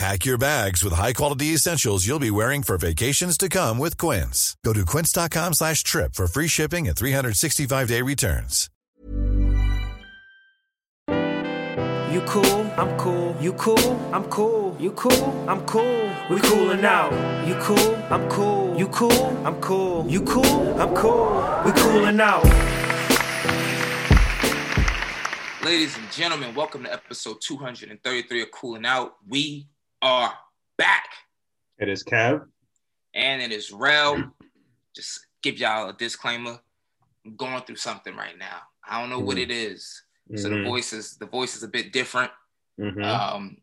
Pack your bags with high-quality essentials you'll be wearing for vacations to come with Quince. Go to quince.com slash trip for free shipping and 365-day returns. You cool, I'm cool. You cool, I'm cool. You cool, I'm cool. We coolin' out. You cool, I'm cool. You cool, I'm cool. You cool, I'm cool. We coolin' out. Ladies and gentlemen, welcome to episode 233 of Cooling Out. We are back. It is Kev. And it is Rel. Just give y'all a disclaimer. I'm going through something right now. I don't know what Mhm. it is. So the Mhm. voice is the voice is a bit different. Mhm. Um,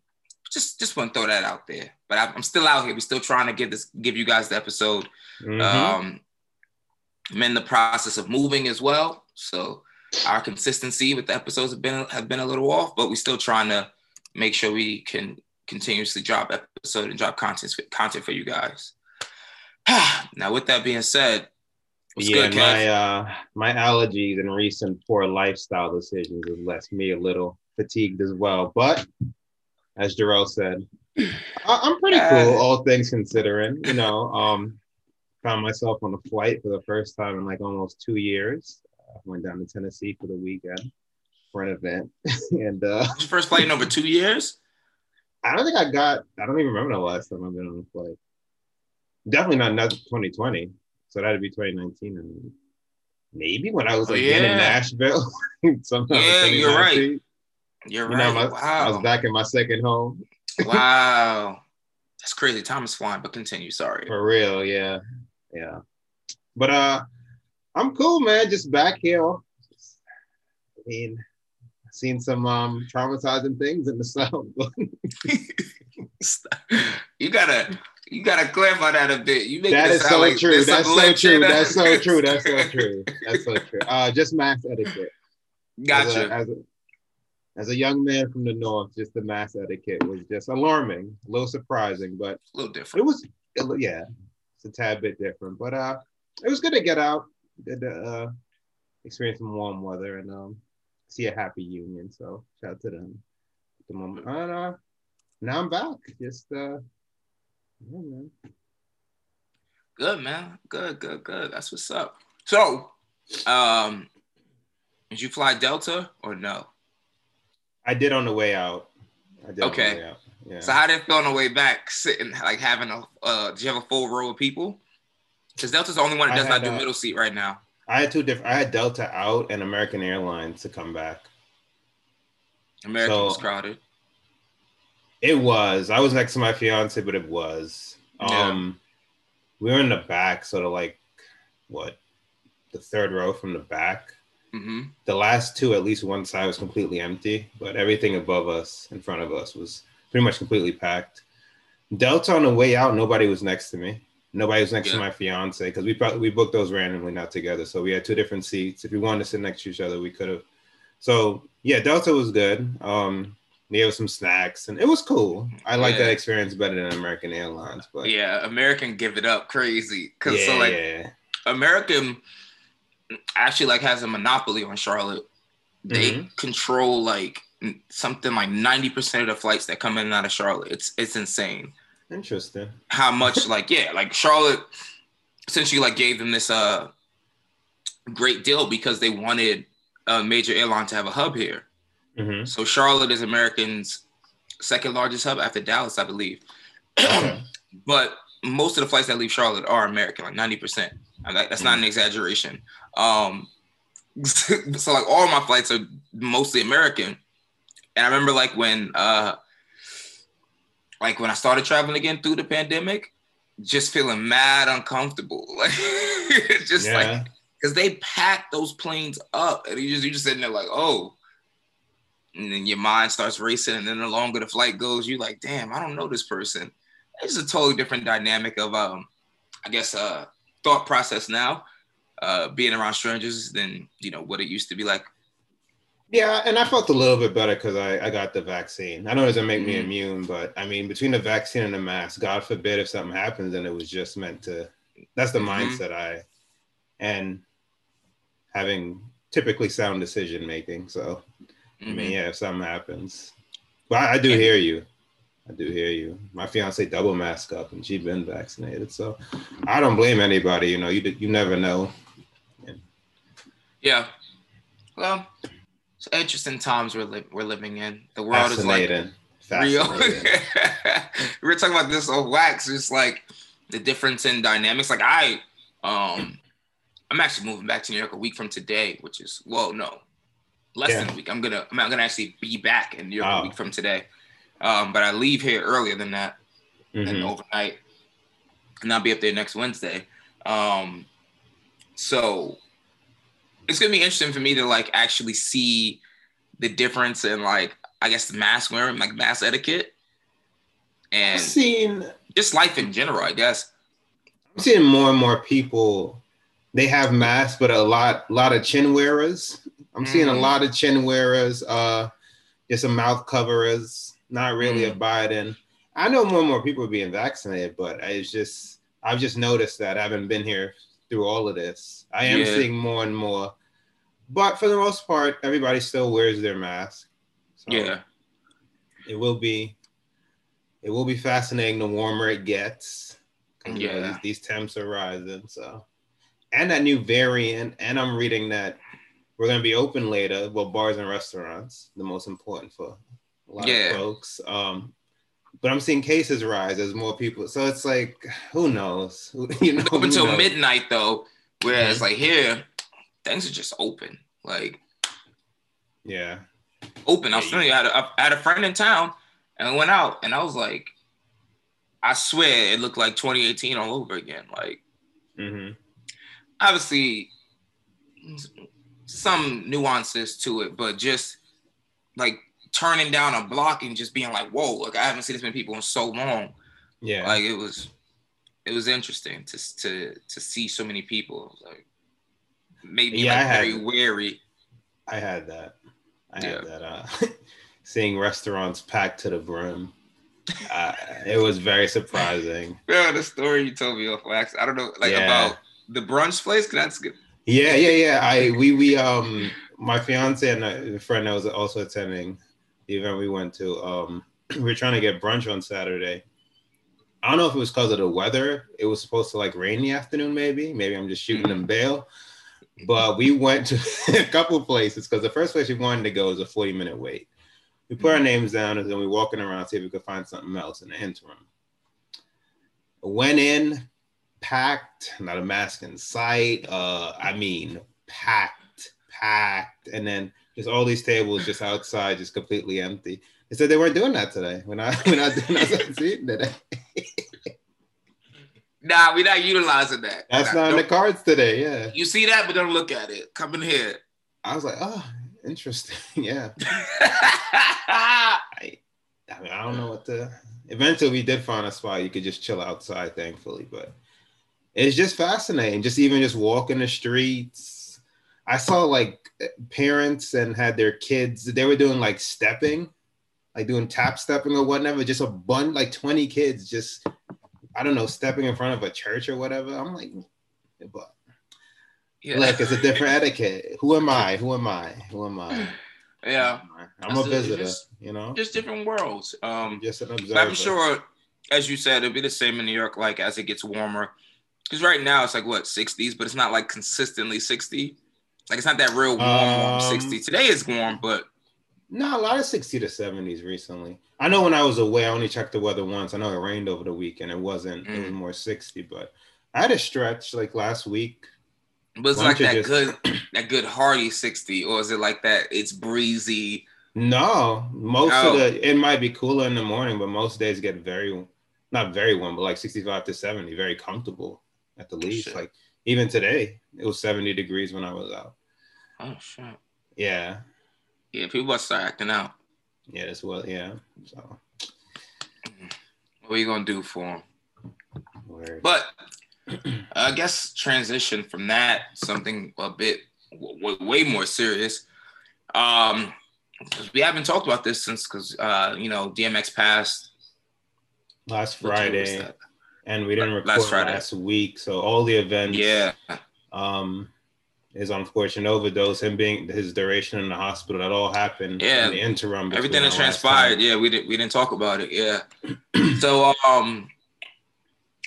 just just want to throw that out there. But I'm I'm still out here. We're still trying to give this give you guys the episode. Mhm. Um, I'm in the process of moving as well. So our consistency with the episodes have been have been a little off, but we're still trying to make sure we can continuously drop episode and drop content content for you guys. now, with that being said, yeah, good, my uh, my allergies and recent poor lifestyle decisions has left me a little fatigued as well. But as Jarrell said, I- I'm pretty cool, all things considering. You know, um, found myself on a flight for the first time in like almost two years. I went down to Tennessee for the weekend for an event, and uh, first flight in over two years. I don't think I got. I don't even remember the last time I've been on a flight. Definitely not not 2020. So that'd be 2019. And maybe when I was Oh, again yeah. in Nashville. sometime Yeah, you're right. You're You right. know, my- I was back in my second home wow. That's crazy. Time is flying, but continue. Sorry. for real. Yeah, yeah. But uh, I'm cool, man. Just back here. I mean, seen some um traumatizing things in the south. you gotta you gotta clarify that a bit. You make That is so like true. That's so true. That's so true. That's so true. That's so true. Uh, just mass etiquette. Gotcha. As a, as, a, as a young man from the north, just the mass etiquette was just alarming, a little surprising, but a little different. it was, it, yeah, it's a tad bit different. But uh, it was good to get out, good to uh, experience some warm weather and um, see a happy union. So shout out to them. at The moment, and uh, now I'm back. Just uh, yeah, man. Good man. Good, good, good. That's what's up. So, um, did you fly Delta or no? I did on the way out. I did Okay. On the way out. Yeah. So how did it feel on the way back, sitting like having a uh, do you have a full row of people? Because Delta's the only one that does not do uh, middle seat right now. I had two different. I had Delta out and American Airlines to come back. American so- was crowded. It was. I was next to my fiance, but it was. Yeah. Um, we were in the back, sort of like what, the third row from the back. hmm The last two, at least one side, was completely empty, but everything above us, in front of us, was pretty much completely packed. Delta on the way out, nobody was next to me. Nobody was next to my fiance because we probably we booked those randomly, not together. So we had two different seats. If we wanted to sit next to each other, we could have. So yeah, Delta was good. Um, they had some snacks, and it was cool. I like Yeah. that experience better than American Airlines. But Yeah, American give it up crazy because yeah, so like yeah. American actually like has a monopoly on Charlotte. They Mhm. control like something like 90% of the flights that come in and out of Charlotte. It's it's insane interesting. how much like yeah, like Charlotte essentially like gave them this uh great deal because they wanted a major airline to have a hub here. hmm So Charlotte is American's second largest hub after Dallas, I believe. Okay. but most of the flights that leave Charlotte are American, like 90%. And that- That's not an exaggeration. Um, so like all my flights are mostly American. And I remember like when uh like when I started traveling again through the pandemic, just feeling mad uncomfortable. Like just Yeah. like because they pack those planes up and you just you just sitting there like, oh. And then your mind starts racing, and then the longer the flight goes, you're like, damn, I don't know this person. It's a totally different dynamic of um, I guess uh thought process now, uh being around strangers than you know what it used to be like. Yeah, and I felt a little bit better because I, I got the vaccine. I know it doesn't make me Mhm. immune, but I mean, between the vaccine and the mask, God forbid if something happens and it was just meant to. That's the Mhm. mindset I, and having typically sound decision making. So I Mhm. mean, yeah, if something happens, but I, I do hear you. I do hear you. My fiance double mask up, and she's been vaccinated, so I don't blame anybody. You know, you you never know. Yeah. Well, it's interesting times we're li- we're living in. The world is like real. We were talking about this on wax. It's like the difference in dynamics. Like I, um, I'm actually moving back to New York a week from today, which is well, no, less than a week. I'm gonna I'm gonna actually be back in New York Oh. a week from today. Um, but I leave here earlier than that and Mhm. overnight, and I'll be up there next Wednesday. Um, so it's gonna be interesting for me to like actually see the difference in like I guess the mask wearing, like mask etiquette, I've and seen just life in general. I guess. I'm seeing more and more people. They have masks, but a lot, lot of chin wearers. I'm seeing a Mm. lot of chin wearers. Uh, just some mouth coverers, not really Mm. Biden. I know more and more people are being vaccinated, but it's just I've just noticed that I haven't been here through all of this. I am Yeah. seeing more and more, but for the most part, everybody still wears their mask. So Yeah. it will be it will be fascinating the warmer it gets 'Cause, you know, Yeah. these, these temps are rising so and that new variant and i'm reading that we're going to be open later well bars and restaurants the most important for a lot Yeah. of folks um but i'm seeing cases rise as more people so it's like who knows you know Up until knows? midnight though, whereas Mhm. like here, things are just open. Like yeah open. I was Yeah, telling you, I had, a, I had a friend in town, and I went out, and I was like, I swear it looked like 2018 all over again. Like mm-hmm. obviously some nuances to it, but just like turning down a block and just being like, whoa, like I haven't seen this many people in so long. yeah Like it was it was interesting to to to see so many people. Like maybe Yeah, like I had- very wary. i had that i Yeah. had that uh seeing restaurants packed to the brim uh, it was very surprising Yeah, the story you told me off wax. I don't know, like Yeah. about the brunch place. that's good. Yeah, yeah, yeah. I we we um my fiance and a friend that was also attending the event we went to. Um, we were trying to get brunch on Saturday. I don't know if it was because of the weather. It was supposed to like rain in the afternoon, maybe. Maybe I'm just shooting them bail. But we went to a couple places because the first place we wanted to go was a 40 minute wait. We put our names down and then we walking around see if we could find something else in the interim. Went in, packed, not a mask in sight. Uh, I mean, packed, packed, and then just all these tables just outside, just completely empty. They said they weren't doing that today. We're not, did not seeing today. Nah, we're not utilizing that. That's Nah, not in the cards today. Yeah, You see that, but don't look at it. Come in here. I was like, oh, interesting. Yeah, I, I mean, I don't know what to. Eventually, we did find a spot you could just chill outside, thankfully. But it's just fascinating. Just even just walking the streets. I saw like parents and had their kids. They were doing like stepping, like doing tap stepping or whatever. Just a bunch, like twenty kids, just I don't know, stepping in front of a church or whatever. I'm like, but yeah. like it's a different etiquette. Who am I? Who am I? Who am I? yeah. I'm a That's it. visitor. Just- you know, Just different worlds. Um, just an observer. I'm sure, as you said, it'll be the same in New York, like as it gets warmer. Because right now it's like what 60s, but it's not like consistently 60. Like it's not that real warm, warm Um, 60. Today is warm, but No, a lot of 60 to 70s recently. I know when I was away, I only checked the weather once. I know it rained over the weekend. It wasn't, it was Mm. more 60, but I had a stretch like last week. But it's like that just- good, that good hearty sixty, or is it like that? It's breezy. No, most of the it might be cooler in the morning, but most days get very not very warm, but like 65 to 70, very comfortable at the least. Shit. Like even today, it was 70 degrees when I was out. Oh shit. Yeah. Yeah, people about to start acting out. Yeah, that's well, yeah. So What are you gonna do for them? word. But I guess transition from that something a bit w- way more serious. Um, 'cause we haven't talked about this since because uh, you know DMX passed last what day was Friday, and we didn't Last record Friday. last week, so all the events. Yeah, Um, his unfortunate overdose, him being his duration in the hospital, that all happened. Yeah. In the interim, everything that transpired. time. Yeah, we didn't we didn't talk about it. Yeah. so um,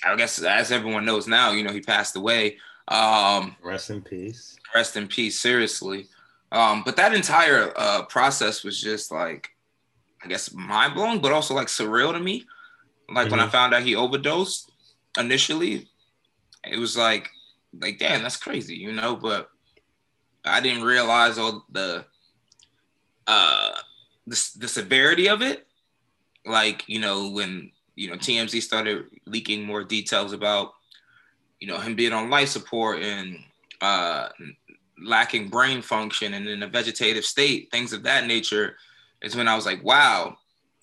I guess as everyone knows now, you know he passed away. Um, Rest in peace. rest in peace seriously um but that entire uh process was just like i guess mind blowing but also like surreal to me like when i Mhm. found out he overdosed initially it was like like damn that's crazy you know but i didn't realize all the uh the, the severity of it like you know when you know tmz started leaking more details about you know him being on life support and uh lacking brain function and in a vegetative state, things of that nature, is when I was like, wow.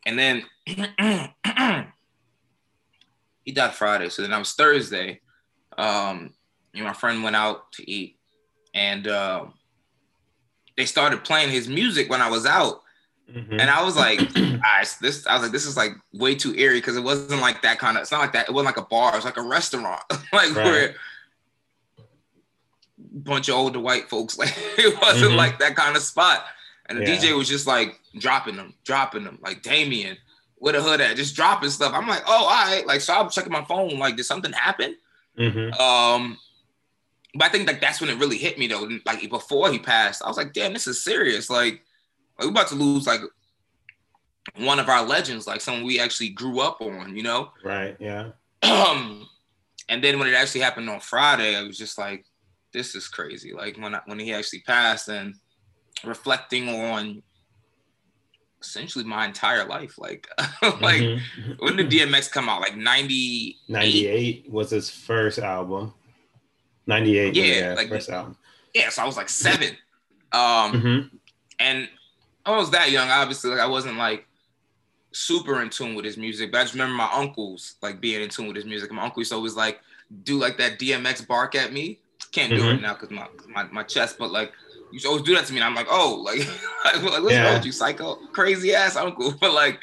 And then he died Friday. So then I was Thursday. Um, you know, my friend went out to eat and uh, they started playing his music when I was out. Mhm. And I was like, "Ah, it's this I was like, this is like way too eerie because it wasn't like that kind of it's not like that. It wasn't like a bar, it was like a restaurant. like Right. where bunch of older white folks. Like it wasn't Mhm. like that kind of spot. And the Yeah. DJ was just like dropping them, dropping them, like Damien, Where the Hood At, just dropping stuff. I'm like, oh, all right. Like, so I'm checking my phone, like, did something happen? Mhm. Um, but I think like that's when it really hit me though. Like before he passed, I was like, damn, this is serious. Like, like we're about to lose like one of our legends, like someone we actually grew up on, you know? Right. Yeah. Um, and then when it actually happened on Friday, I was just like, this is crazy. Like when I, when he actually passed and reflecting on essentially my entire life. Like like Mhm. when did DMX come out? Like 98? 98 was his first album. 98. Yeah, Yeah. like- first album. Yeah, so I was like seven. Um Mhm. and I was that young, obviously. Like I wasn't like super in tune with his music, but I just remember my uncles like being in tune with his music. My uncle used to always like do like that DMX bark at me. Can't do it Mhm. now because my, my my chest, but like you used to always do that to me. And I'm like, oh, like, like what's Yeah. wrong with you, psycho, crazy ass uncle? But like,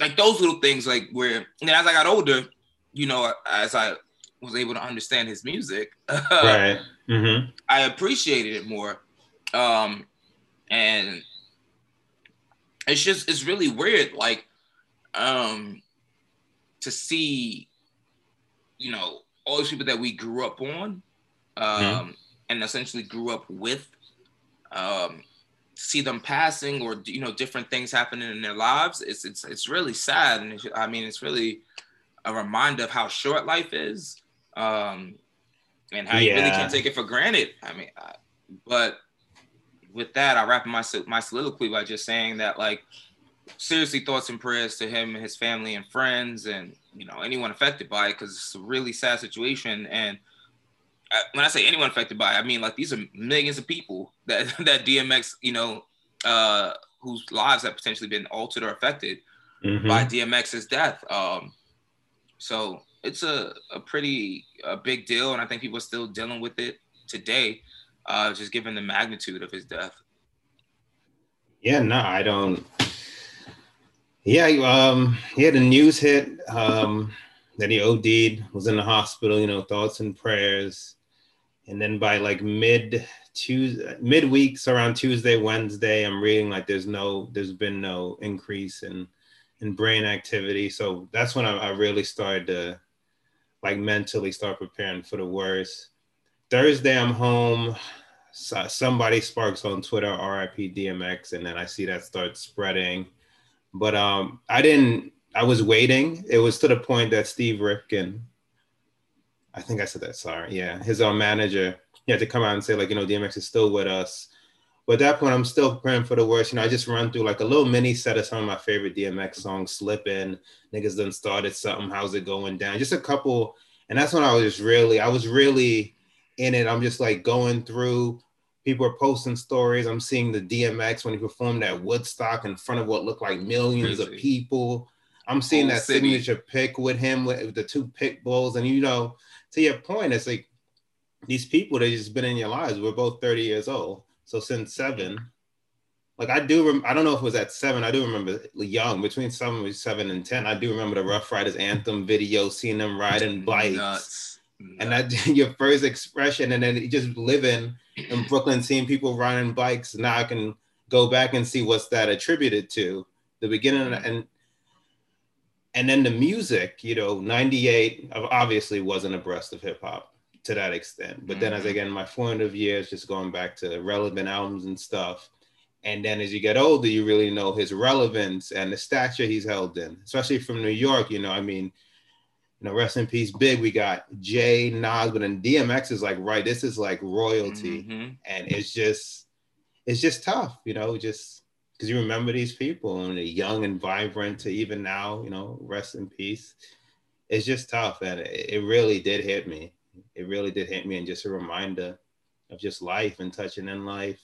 like those little things, like where and then as I got older, you know, as I was able to understand his music, right. hmm I appreciated it more. Um, and it's just it's really weird, like, um, to see, you know, all these people that we grew up on, um, Mhm. and essentially grew up with, um, see them passing or you know different things happening in their lives. It's it's it's really sad, and I mean it's really a reminder of how short life is. Um, and how you really can't take it for granted. I mean, I, but with that, I wrap my my soliloquy by just saying that, like, seriously, thoughts and prayers to him and his family and friends, and you know anyone affected by it, because it's a really sad situation. And I, when I say anyone affected by it, I mean like these are millions of people that that DMX, you know, uh, whose lives have potentially been altered or affected hmm by DMX's death. Um, so it's a, a pretty a big deal, and I think people are still dealing with it today, uh, just given the magnitude of his death. Yeah, no, I don't. Yeah, um, he had a news hit um, that he OD'd, was in the hospital. You know, thoughts and prayers, and then by like mid Tuesday, mid weeks around Tuesday, Wednesday, I'm reading like there's no, there's been no increase in in brain activity. So that's when I, I really started to like mentally start preparing for the worst. Thursday, I'm home. So somebody sparks on Twitter, RIP DMX, and then I see that start spreading. But um, I didn't. I was waiting. It was to the point that Steve Rifkin, I think I said that. Sorry, yeah, his own manager he had to come out and say like, you know, DMX is still with us. But at that point, I'm still praying for the worst. You know, I just run through like a little mini set of some of my favorite DMX songs, Slipping, Niggas Done Started Something, How's It Going Down? Just a couple. And that's when I was really, I was really in it. I'm just like going through, people are posting stories. I'm seeing the DMX when he performed at Woodstock in front of what looked like millions Crazy. of people. I'm seeing Whole that city. signature pick with him with the two pick bulls. And you know, to your point, it's like these people that just been in your lives. We're both 30 years old. So since seven, like I do, rem- I don't know if it was at seven. I do remember young, between seven, seven and ten. I do remember the Ruff Ryders anthem video, seeing them riding bikes, Nuts. and that your first expression, and then just living in Brooklyn, seeing people riding bikes. Now I can go back and see what's that attributed to. The beginning mm. and and then the music, you know, 98 obviously wasn't abreast of hip hop to that extent. But then as Mhm. again, my formative years, just going back to relevant albums and stuff. And then as you get older, you really know his relevance and the stature he's held in, especially from New York. You know, I mean, you know, rest in peace, Big. We got Jay, Nas, but then DMX is like, right, this is like royalty. Mhm. And it's just, it's just tough, you know, just because you remember these people and they're young and vibrant to even now, you know, rest in peace. It's just tough. And it, it really did hit me. It really did hit me. And just a reminder of just life and touching in life.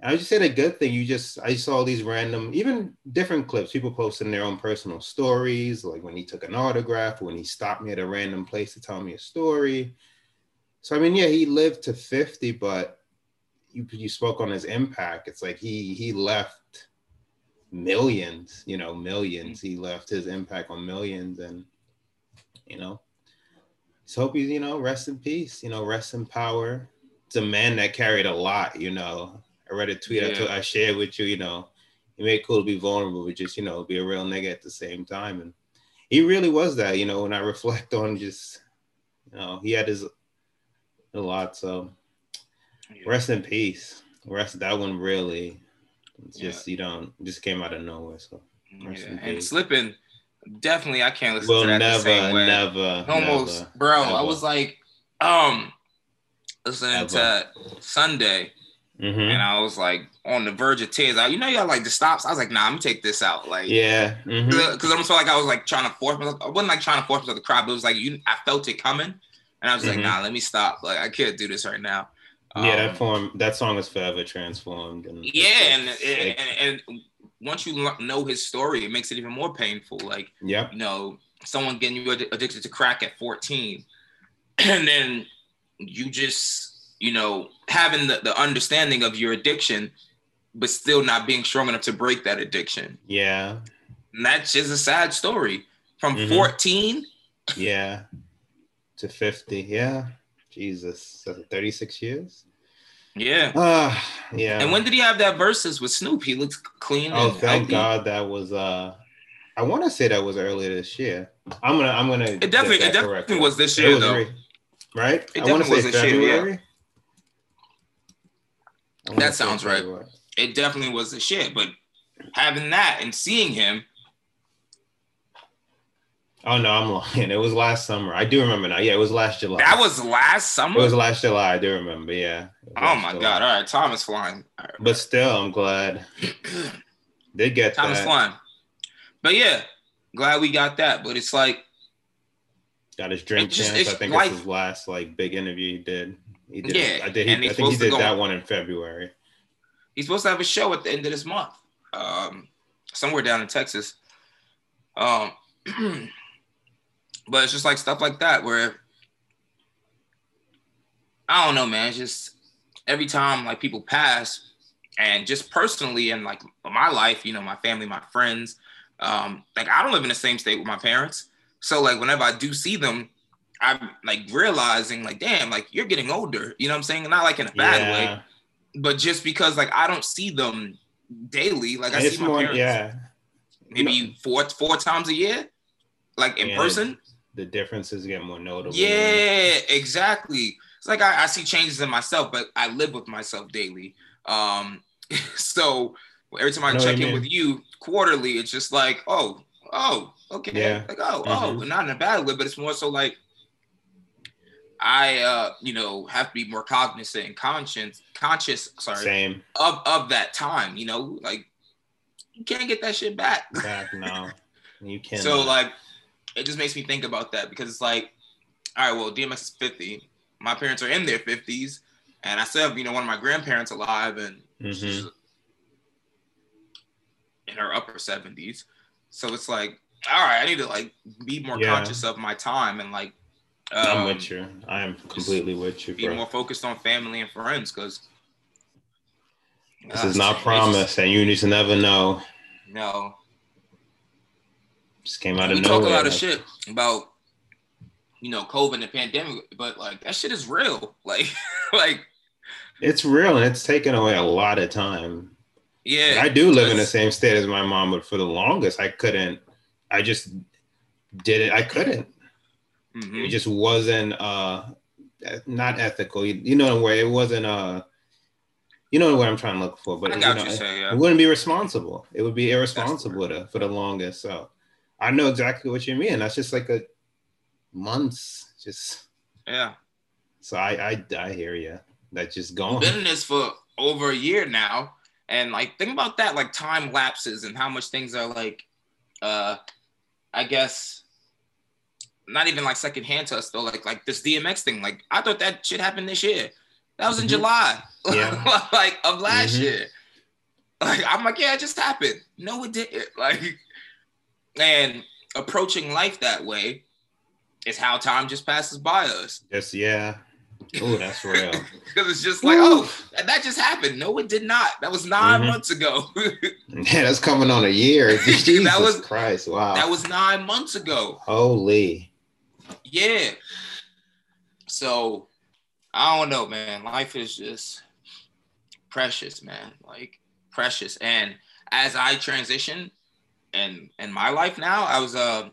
And I would just say the good thing, you just, I saw these random, even different clips, people posting their own personal stories, like when he took an autograph, when he stopped me at a random place to tell me a story. So, I mean, yeah, he lived to 50, but you, you spoke on his impact. It's like he, he left millions, you know, millions. Mm-hmm. He left his impact on millions and, you know, so hope he's, you know, rest in peace, you know, rest in power. It's a man that carried a lot, you know. I read a tweet I, Yeah. told, I shared with you, you know, he made it cool to be vulnerable, but just, you know, be a real nigga at the same time. And he really was that, you know, when I reflect on just, you know, he had his a lot. So rest in peace. Rest that one really just you don't just came out of nowhere. So Yeah. And peace. slipping, definitely I can't listen We'll to that never, the same way. never, Almost, never, bro. I was like, um, listening to Sunday, Mhm. and I was like on the verge of tears. I, you know, got like the stops. I was like, nah, I'm gonna take this out. Like, Yeah. because I almost felt like I was like trying to force myself. I wasn't like trying to force myself to cry, but it was like you. I felt it coming, and I was Mhm. like, nah, let me stop. Like, I can't do this right now. yeah, Um, that form, that song is forever transformed. And Yeah, and, and, and and once you know his story, it makes it even more painful. Like, yep. you know, someone getting you addi- addicted to crack at 14, and then you just, you know, having the, the understanding of your addiction, but still not being strong enough to break that addiction. Yeah. And that's just a sad story. From Mhm. 14, Yeah. To 50. Yeah. Jesus. That's 36 years. Yeah. Ah, yeah. And when did he have that Verzuz with Snoop? He looks clean. Oh, thank healthy. God that was uh I want to say that was earlier this year. I'm gonna I'm gonna It definitely- it definitely was this year, was though. re- right? It I want to definitely say was this year, yeah. February. That sounds right. It definitely was the shit. But having that and seeing him, Oh no, I'm lying. It was last summer. I do remember now. Yeah, it was last July. that was last summer. it was last July. I do remember. Yeah. Oh my July. god! All right, time is flying. Right. But still, I'm glad they get Time is flying. But yeah, glad we got that. But it's like, Got his drink just- chance. I think life. it's his last like big interview he did. He did. Yeah, I did. He, I think he did that one in February. he's supposed to have a show at the end of this month, um, somewhere down in Texas. Um, but it's just like stuff like that where I don't know, man. It's just every time like people pass, and just personally and like my life, you know, my family, my friends, um, like I don't live in the same state with my parents, so like whenever I do see them. I'm like realizing, like, damn, like you're getting older. You know what I'm saying? Not like in a bad way, but just because like I don't see them daily, like I it's see my more. parents Yeah. maybe four four times a year, like in Yeah. person. The differences get more notable. Yeah, exactly. It's like I, I see changes in myself, but I live with myself daily. Um, so every time I, what check in mean. with you quarterly, it's just like, oh, oh, okay, Yeah. like oh, Mhm. oh, not in a bad way, but it's more so like I uh, you know, have to be more cognizant and conscious conscious, sorry, Same. of of that time, you know, like you can't get that shit back. Back now. You can't. So like it just makes me think about that because it's like, all right, well, DMX is 50. My parents are in their 50s, and I still have, you know, one of my grandparents alive and she's Mhm. in her upper 70s. So it's like, all right, I need to like be more Yeah. conscious of my time and like I'm um, with you. I am completely with you, be bro. more focused on family and friends because This is not promise, and you just never know. No, Just came out we of talk nowhere. a lot of shit about you know COVID and the pandemic, but like that shit is real. Like, like It's real, and it's taken away a lot of time. yeah, I do live in the same state as my mom, but for the longest, I couldn't. I just did it. I couldn't. Mhm. It just wasn't uh not ethical. You, you know where it wasn't uh you know what I'm trying to look for, but I you know, you it, yeah. it wouldn't be responsible. It would be irresponsible to, for the longest. So I know exactly what you mean. That's just like a months. Just Yeah, so I I, I hear you. That's just We've gone. been in this for over a year now, and like think about that, like time lapses and how much things are like, uh, I guess, not even like secondhand to us though. Like like this DMX thing, like I thought that shit happened this year. That was in Mhm. July, Yeah. like of last Mhm. year. Like I'm like, yeah, it just happened. No, it didn't. Like, and approaching life that way is how time just passes by us. Just yeah. Oh, that's real. Because it's just like, oh, that that just happened. No, it did not. That was 9 Mhm. months ago. yeah, that's coming on a year. Jesus was- Christ! Wow. that was nine months ago. Holy. Yeah. So I don't know, man. Life is just precious, man. Like precious. And as I transition and in my life now, I was uh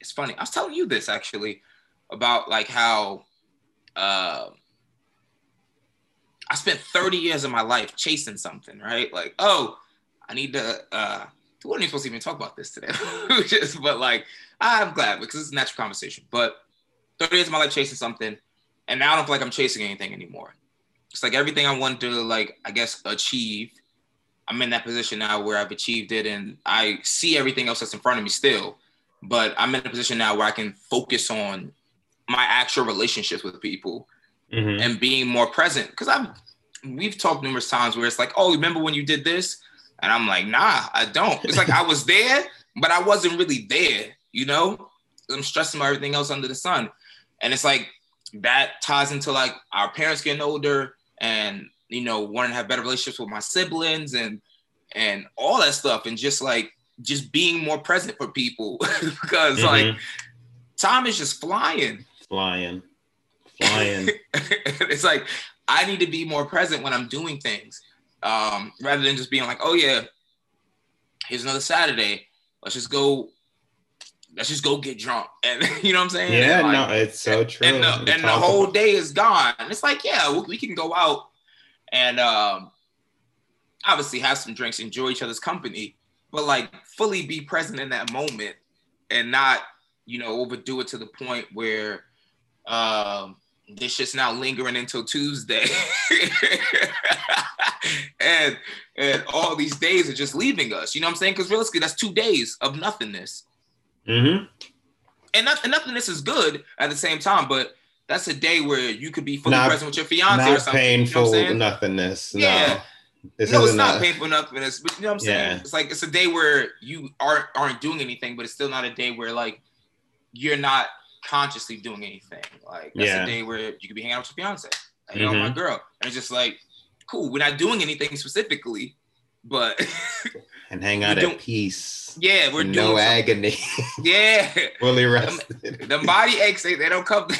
it's funny. I was telling you this actually about like how uh I spent 30 years of my life chasing something, right? Like, oh, I need to uh we weren't supposed to even talk about this today. Just but like I'm glad because it's a natural conversation. But 30 years of my life chasing something, and now I don't feel like I'm chasing anything anymore. It's like everything I wanted to like, I guess, achieve. I'm in that position now where I've achieved it and I see everything else that's in front of me still. But I'm in a position now where I can focus on my actual relationships with people Mhm. and being more present. Because I've we've talked numerous times where it's like, oh, remember when you did this? And I'm like, nah, I don't. It's like I was there, but I wasn't really there, you know? I'm stressing about everything else under the sun. And it's like that ties into like our parents getting older and you know, wanting to have better relationships with my siblings and and all that stuff. And just like just being more present for people. because like Mhm. time is just flying. flying, flying. it's like I need to be more present when I'm doing things, um, rather than just being like, "Oh yeah, here's another Saturday. Let's just go. Let's just go get drunk." And you know what I'm saying? yeah, And, no, it's so true. and the, and the whole about- day is gone. And it's like, yeah, we, we can go out and um, obviously have some drinks, enjoy each other's company, but like fully be present in that moment and not, you know, overdo it to the point where um, this shit's now lingering until Tuesday. and and all these days are just leaving us. You know what I'm saying? Because realistically, that's two days of nothingness Mm-hmm. and, not, and nothingness is good at the same time, but that's a day where you could be fully Not- present with your fiance or Not something. painful you know nothingness. Yeah. No, this no, it's isn't a- painful nothingness, but you know what I'm saying? Yeah. It's like it's a day where you aren't aren't doing anything, but it's still not a day where like you're not consciously doing anything. Like that's Yeah. a day where you could be hanging out with your fiance, out with my mm-hmm. girl, and it's just like cool. We're not doing anything specifically, but and hang out don't- at peace. yeah, we're no doing something. agony. Yeah, Fully rested. the body aches they, they don't come.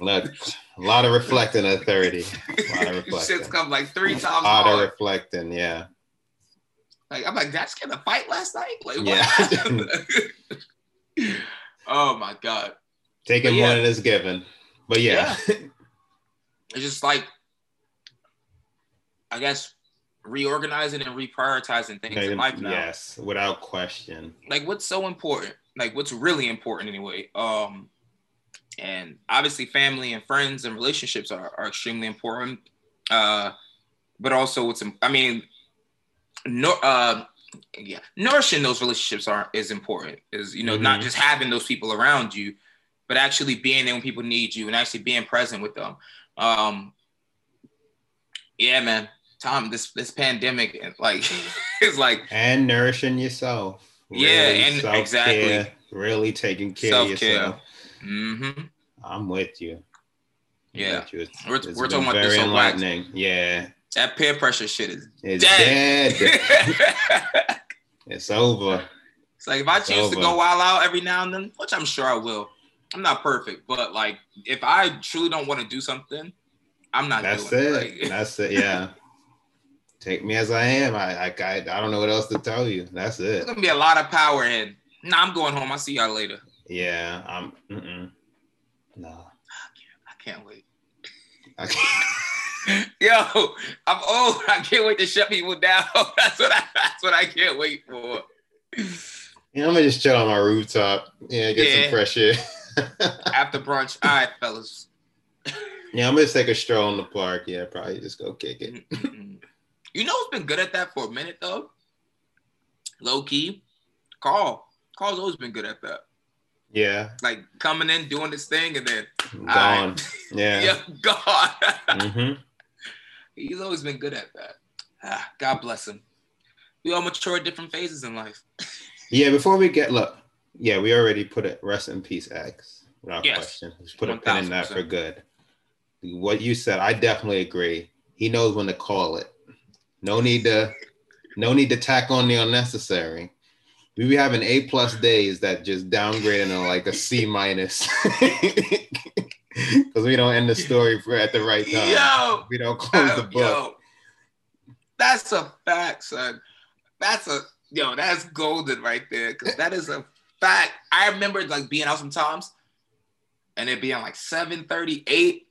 Look, a lot of reflecting at 30. A lot of reflecting. Shit's come like three times. A lot of reflecting, yeah. Like I'm like, did I just get in a fight last night? Like what Yeah. oh my god. Taking yeah. more than is given. But yeah. It's just like I guess reorganizing and reprioritizing things in life now. yes, without question. Like what's so important? Like what's really important anyway? Um and obviously family and friends and relationships are, are extremely important. Uh, but also it's I mean, no, uh, yeah, nourishing those relationships are is important. Is you know not Mhm. just having those people around you, but actually being there when people need you and actually being present with them. Um, yeah, man. Tom, this this pandemic, like, it's like And nourishing yourself. Yeah, and- exactly. Really taking care Self-care. of yourself. Hmm I'm with you. Yeah. with you. It's- We're- it's we're talking about this enlightening. Yeah, that peer pressure shit is it's dead. dead. it's over. it's like if I It's choose to go wild out every now and then, which I'm sure I will. I'm not perfect, but like if I truly don't want to do something, I'm not That's doing it. it. Like, That's it. Yeah. Take me as I am. I, I I don't know what else to tell you. That's there's it. gonna be a lot of power in. Nah, I'm going home. I'll see y'all later. Yeah. I'm. Mm-mm. No. I can't wait. I can't. Yo, I'm old. I can't wait to shut people down. That's what I. That's what I can't wait for. Yeah, I'm gonna just chill on my rooftop. Yeah, get Yeah. some fresh air. After brunch, all right, fellas. yeah, I'm gonna take a stroll in the park. Yeah, probably just go kick it. You know who's been good at that for a minute though? Low key, Carl. Carl's always been good at that. Yeah, Like coming in, doing this thing, and then gone. Yeah. yeah, God. hmm He's always been good at that. Ah, God bless him. We all mature at different phases in life. Yeah. Before we get look, yeah, we already put it. Rest in peace, X. Without Yes. question. Just put a pin in that for good. What you said, I definitely agree. He knows when to call it. No need to, no need to tack on the unnecessary. We be having A plus days that just downgrading to like a C minus because we don't end the story for at the right time. Yo, we don't close the book. Yo, that's a fact, son. That's a yo, that's golden right there. Cause that is a fact. I remember like being out sometimes and it being like 738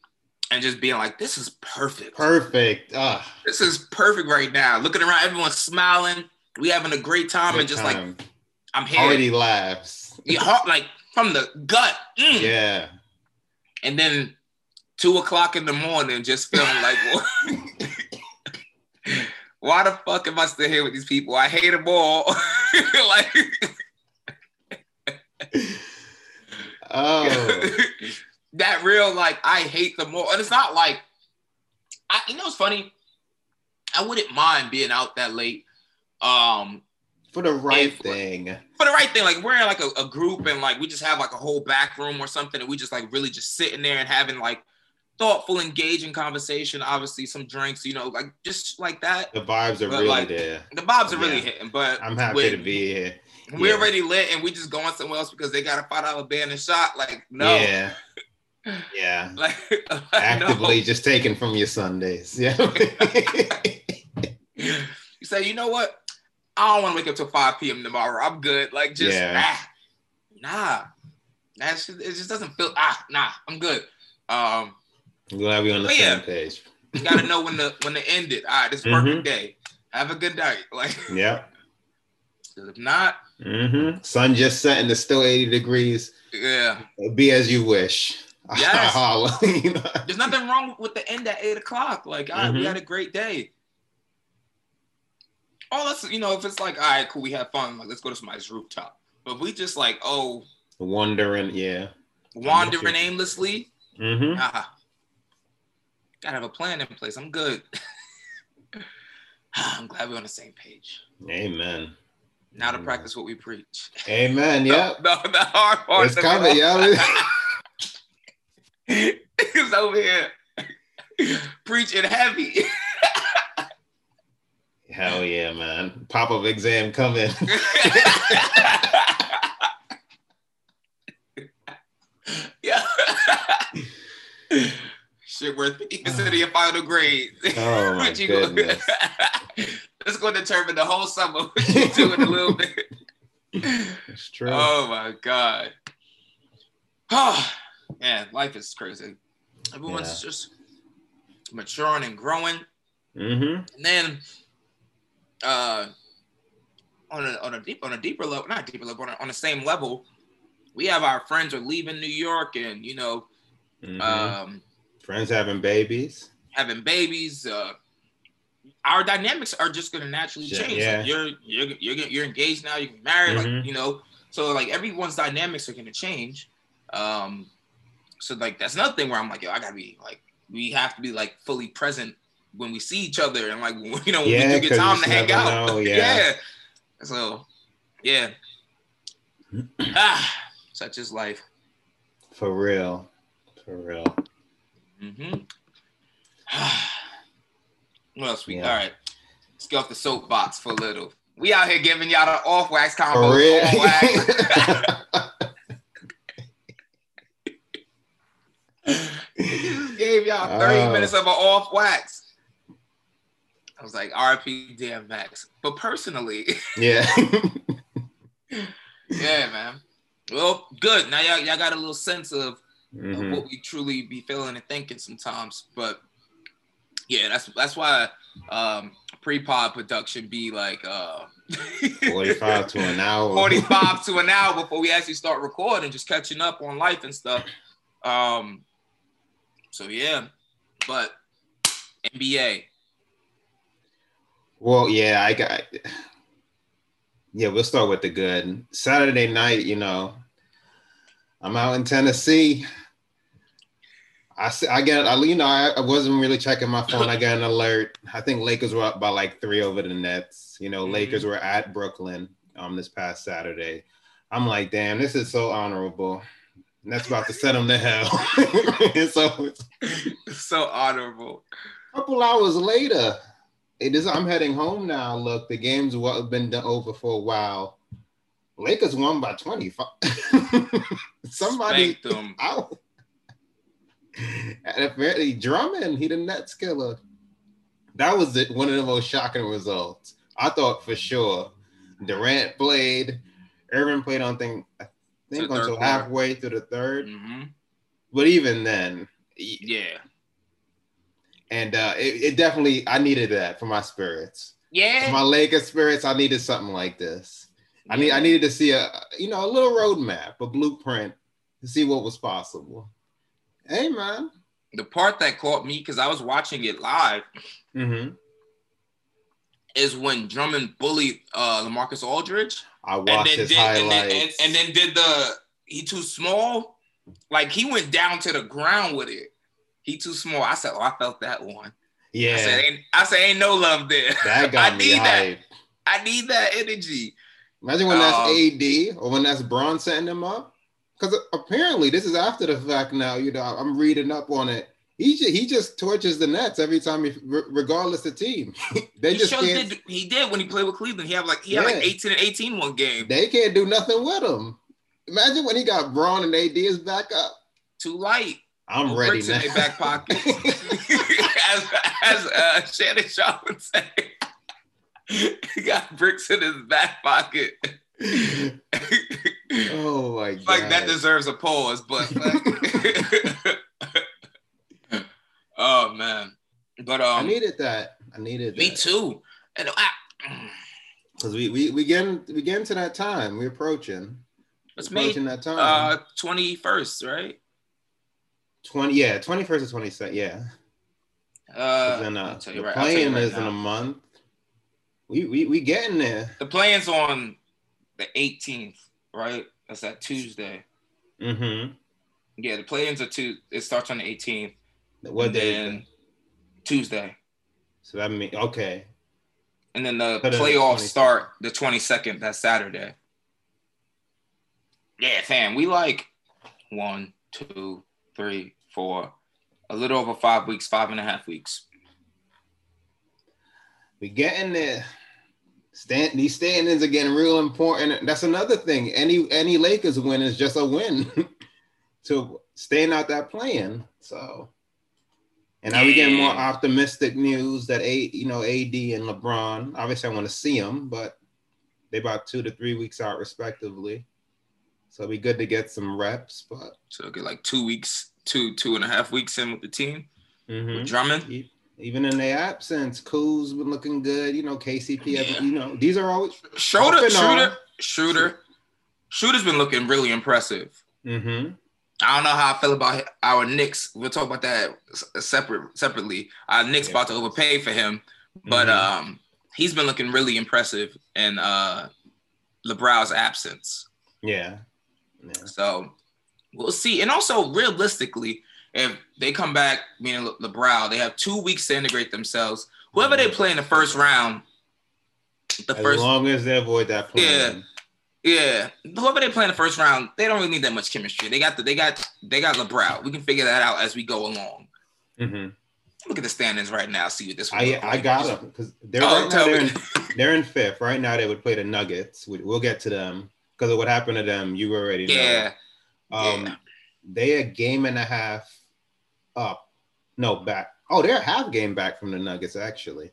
and just being like, this is perfect. Perfect. Ah, This is perfect right now. Looking around, everyone's smiling. We having a great time good and just like time. I'm here. already laughs. Your heart, like from the gut. Mm. Yeah. And then two o'clock in the morning, just feeling like, why the fuck am I still here with these people? I hate them all. like, Oh. that real, like, I hate them all. And it's not like, I, you know, it's funny. I wouldn't mind being out that late. Um, For the right If- thing. for the right thing, like we're in like a, a group and like we just have like a whole back room or something, and we just like really just sitting there and having like thoughtful, engaging conversation. Obviously, some drinks, you know, like just like that. The vibes are But, really like, there. The vibes are really hitting, but I'm happy when to be here. We're already lit and we just going somewhere else because they got a five dollar band and shot. Like no, Yeah. Yeah. like Actively no. just taking from your Sundays. Yeah. You say, you know what? I don't want to wake up till five p.m. tomorrow. I'm good. Like just Yeah. ah, nah. That shit, it just doesn't feel ah nah. I'm good. Um, I'm glad we're on the same yeah. page. you gotta know when the when to end it. All right, this is a perfect day. Have a good night. Like Yep. if not, hmm Sun just set and it's still 80 degrees. yeah. Be as you wish. Yes. You know? There's nothing wrong with the end at eight o'clock. Like, all right, we Mhm. had a great day. Oh, let's you know, if it's like, all right, cool, we had fun. Like, let's go to somebody's rooftop. But we just like, oh, wandering, yeah. wandering aimlessly, hmm ah, gotta have a plan in place. I'm good. I'm glad we're on the same page. Amen. Now to practice what we preach. Amen. Yep. No, the hard part. It's coming, yo. He's over here preaching heavy. Hell yeah, man. Pop up exam coming. yeah. Shit worth 50% your final grade. Oh, my What you gonna- goodness. That's going to determine the whole summer what you do in a little bit. It's true. Oh my God. Oh, man, life is crazy. Everyone's just maturing and growing. Mm-hmm. And then uh on a on a deep on a deeper level, not deeper level, on, a, on the same level, we have our friends are leaving New York, and you know, Mhm. um, Friends having babies. having babies. Uh, our dynamics are just going to naturally change. yeah. Like you're you're you're you're engaged now. You're married. Mhm. Like you know, so like everyone's dynamics are going to change. Um, so like that's another thing where I'm like, yo, I gotta be like, we have to be like fully present when we see each other, and like you know when Yeah, we do get time to hang out. know, yeah. So yeah. ah, such is life. For real. For real. Mm-hmm. what else we Yeah. all right? Let's get off the soapbox for a little. We out here giving y'all the off wax combo. For real. Just gave y'all 30 Oh. minutes of an off wax. I was like, RP damn Max. But personally, yeah. yeah, man. Well, good. Now y'all, y'all got a little sense of of Mhm. what we truly be feeling and thinking sometimes. But yeah, that's that's why um pre-pod production be like uh 45 to an hour. 45 to an hour before we actually start recording, just catching up on life and stuff. Um so yeah, but NBA. Well, yeah, I got. Yeah, we'll start with the good. Saturday night, you know, I'm out in Tennessee. I get, I, you know, I, I wasn't really checking my phone. I got an alert. I think Lakers were up by like three over the Nets. You know, Mhm. Lakers were at Brooklyn um this past Saturday. I'm like, damn, this is so honorable. And that's about to set them to hell. So so honorable. couple hours later, it is. I'm heading home now. Look, the game's wa- been done over for a while. Lakers won by 25. Somebody them. out. And apparently, Drummond, he the Nets killer. That was the, one of the most shocking results. I thought for sure Durant played, Irving played on thing. I think To the third until halfway through the 3rd hmm But even then, Yeah. And uh, it, it definitely I needed that for my spirits. Yeah. For my Lakers spirits, I needed something like this. I need I needed to see a you know a little roadmap, a blueprint to see what was possible. Hey man. the part that caught me because I was watching it live Mm-hmm. is when Drummond bullied uh Lamarcus Aldridge I and watched then his did and then, and, and then did the he too small like he went down to the ground with it he too small I said oh I felt that one yeah, I said ain't, I said ain't no love there that got I me need that. I need that energy Imagine when that's Um, AD or when that's Bron setting them up. Because apparently this is after the fact now. You know, I'm reading up on it. He just, he just torches the Nets every time, he, regardless the team. they he just can't. did he did when he played with Cleveland he had like he had like 18 and 18 one game They can't do nothing with him. Imagine when he got Bron and AD is back up. too light I'm No ready now. in their back pocket. as as uh, Shannon Sharpe would say, he got bricks in his back pocket. oh my god! like that deserves a pause, but like, oh man, but I um, needed that. I needed me that. too. And I, Because we we we getting we getting to that time. We're approaching. it's approaching May that time. uh twenty first, right? Twenty yeah, twenty first or twenty second. Yeah. Uh, then uh, the right- I'll tell you playing right is in a month. We we we getting there. The play-in's on the 18th, right? That's that Tuesday. Mm-hmm. Yeah, the play-ins are two. It starts on the 18th. What day? then Tuesday, So that means okay. and then the Put on the playoffs start the 22nd. That's Saturday. Yeah, fam. We like one, two, three, four, a little over five weeks, five and a half weeks. We're getting there. Stand these standings are getting real important. That's another thing. Any any Lakers win is just a win to staying out that play-in. So and now we getting more optimistic news that a you know AD and LeBron. Obviously, I want to see them, but they about two to three weeks out respectively. So it'd be good to get some reps. But So get like two weeks, two, two and a half weeks in with the team. Mhm. With Drummond. Even in their absence, Kuz been looking good. You know, KCP. Yeah. You know, these are always Schroeder, shooter. Schroeder, Schroeder, Shooter's been looking really impressive. Mm-hmm. I don't know how I feel about our Knicks. We'll talk about that separate separately. Our Knicks Yeah. about to overpay for him, but Mhm. um, he's been looking really impressive in uh, LeBron's absence. Yeah. Yeah. So we'll see. And also, realistically, if they come back, meaning Le- LeBron, they have two weeks to integrate themselves. Whoever they play in the first round, the As first, long as they avoid that plan. yeah, whoever they play in the first round, they don't really need that much chemistry. They got the, they got, they got LeBron. We can figure that out as we go along. hmm Look at the standings right now. See what this. one I I got them because they're Oh, right now they're in, they're in fifth. Right now they would play the Nuggets. We, we'll get to them because of what happened to them. You already know. Yeah, Um, yeah. they a game and a half up. No, back. Oh, they're a half game back from the Nuggets actually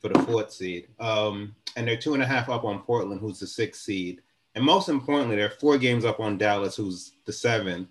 for the fourth seed. Um, and they're two and a half up on Portland, who's the sixth seed. And most importantly, they're four games up on Dallas, who's the seventh.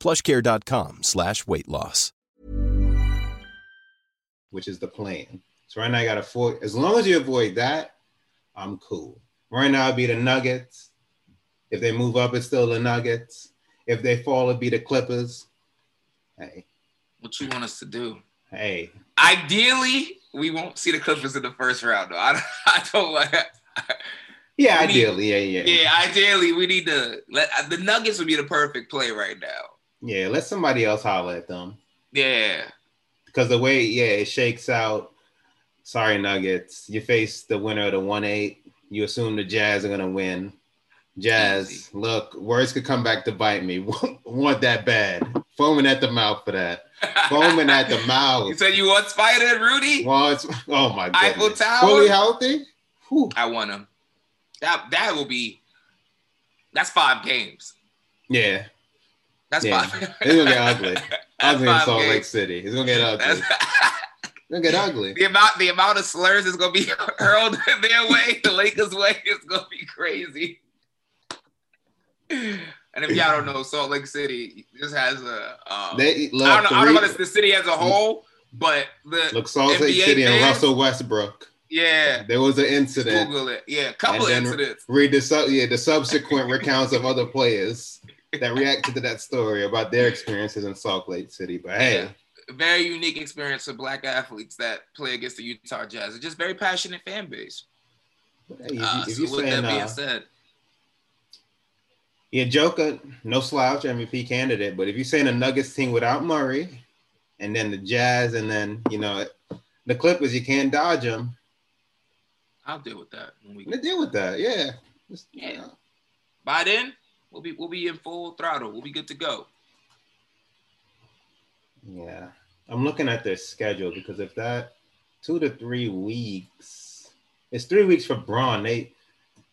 plushcare.com slash weight loss. which is the plan. So right now I got to four. As long as you avoid that, I'm cool. Right now it'd be the Nuggets. If they move up, it's still the Nuggets. If they fall, it'd be the Clippers. Hey, What you want us to do? hey, Ideally, we won't see the Clippers in the first round, though. I, I don't want. yeah, I mean, ideally, yeah, yeah, Yeah, ideally, we need to let the Nuggets would be the perfect play right now. Yeah. Let somebody else holler at them Yeah, because the way, yeah, it shakes out. Sorry, Nuggets. You face the winner of the one eight. You assume the Jazz are gonna win. Jazz, Easy. look, words could come back to bite me. Want that bad? Foaming at the mouth for that. Foaming at the mouth. You said you want Spida and Rudy? Well, it's, oh my God. Eiffel Tower? Fully healthy? Whew. I want him. That that will be. That's five games. Yeah. That's Yeah. five. It's gonna get ugly. Ugly in Salt Lake. City. It's gonna get ugly. It's gonna get ugly. the amount the amount of slurs is gonna be hurled their way, the Lakers' way is gonna be crazy. And if y'all don't know, Salt Lake City just has a. Um, They look, I don't know. I don't know three- about the city as a whole, but the look Salt Lake NBA City and? Russell Westbrook. yeah, There was an incident. Google it. Yeah, a couple incidents. Read the sub, yeah, the subsequent recounts of other players that reacted to that story about their experiences in Salt Lake City. But hey, Yeah. Very unique experience for black athletes that play against the Utah Jazz. It's just very passionate fan base. hey, if, Uh, if so you're with saying that being uh, said, Yeah, Joker, no slouch MVP candidate. But if you're saying a Nuggets team without Murray, and then the Jazz, and then you know the Clippers, you can't dodge them. I'll deal with that when we deal with that, yeah. Just, Yeah. you know. by then. We'll be we'll be in full throttle. We'll be good to go. Yeah. I'm looking at their schedule because if that two to three weeks, it's three weeks for Bron. They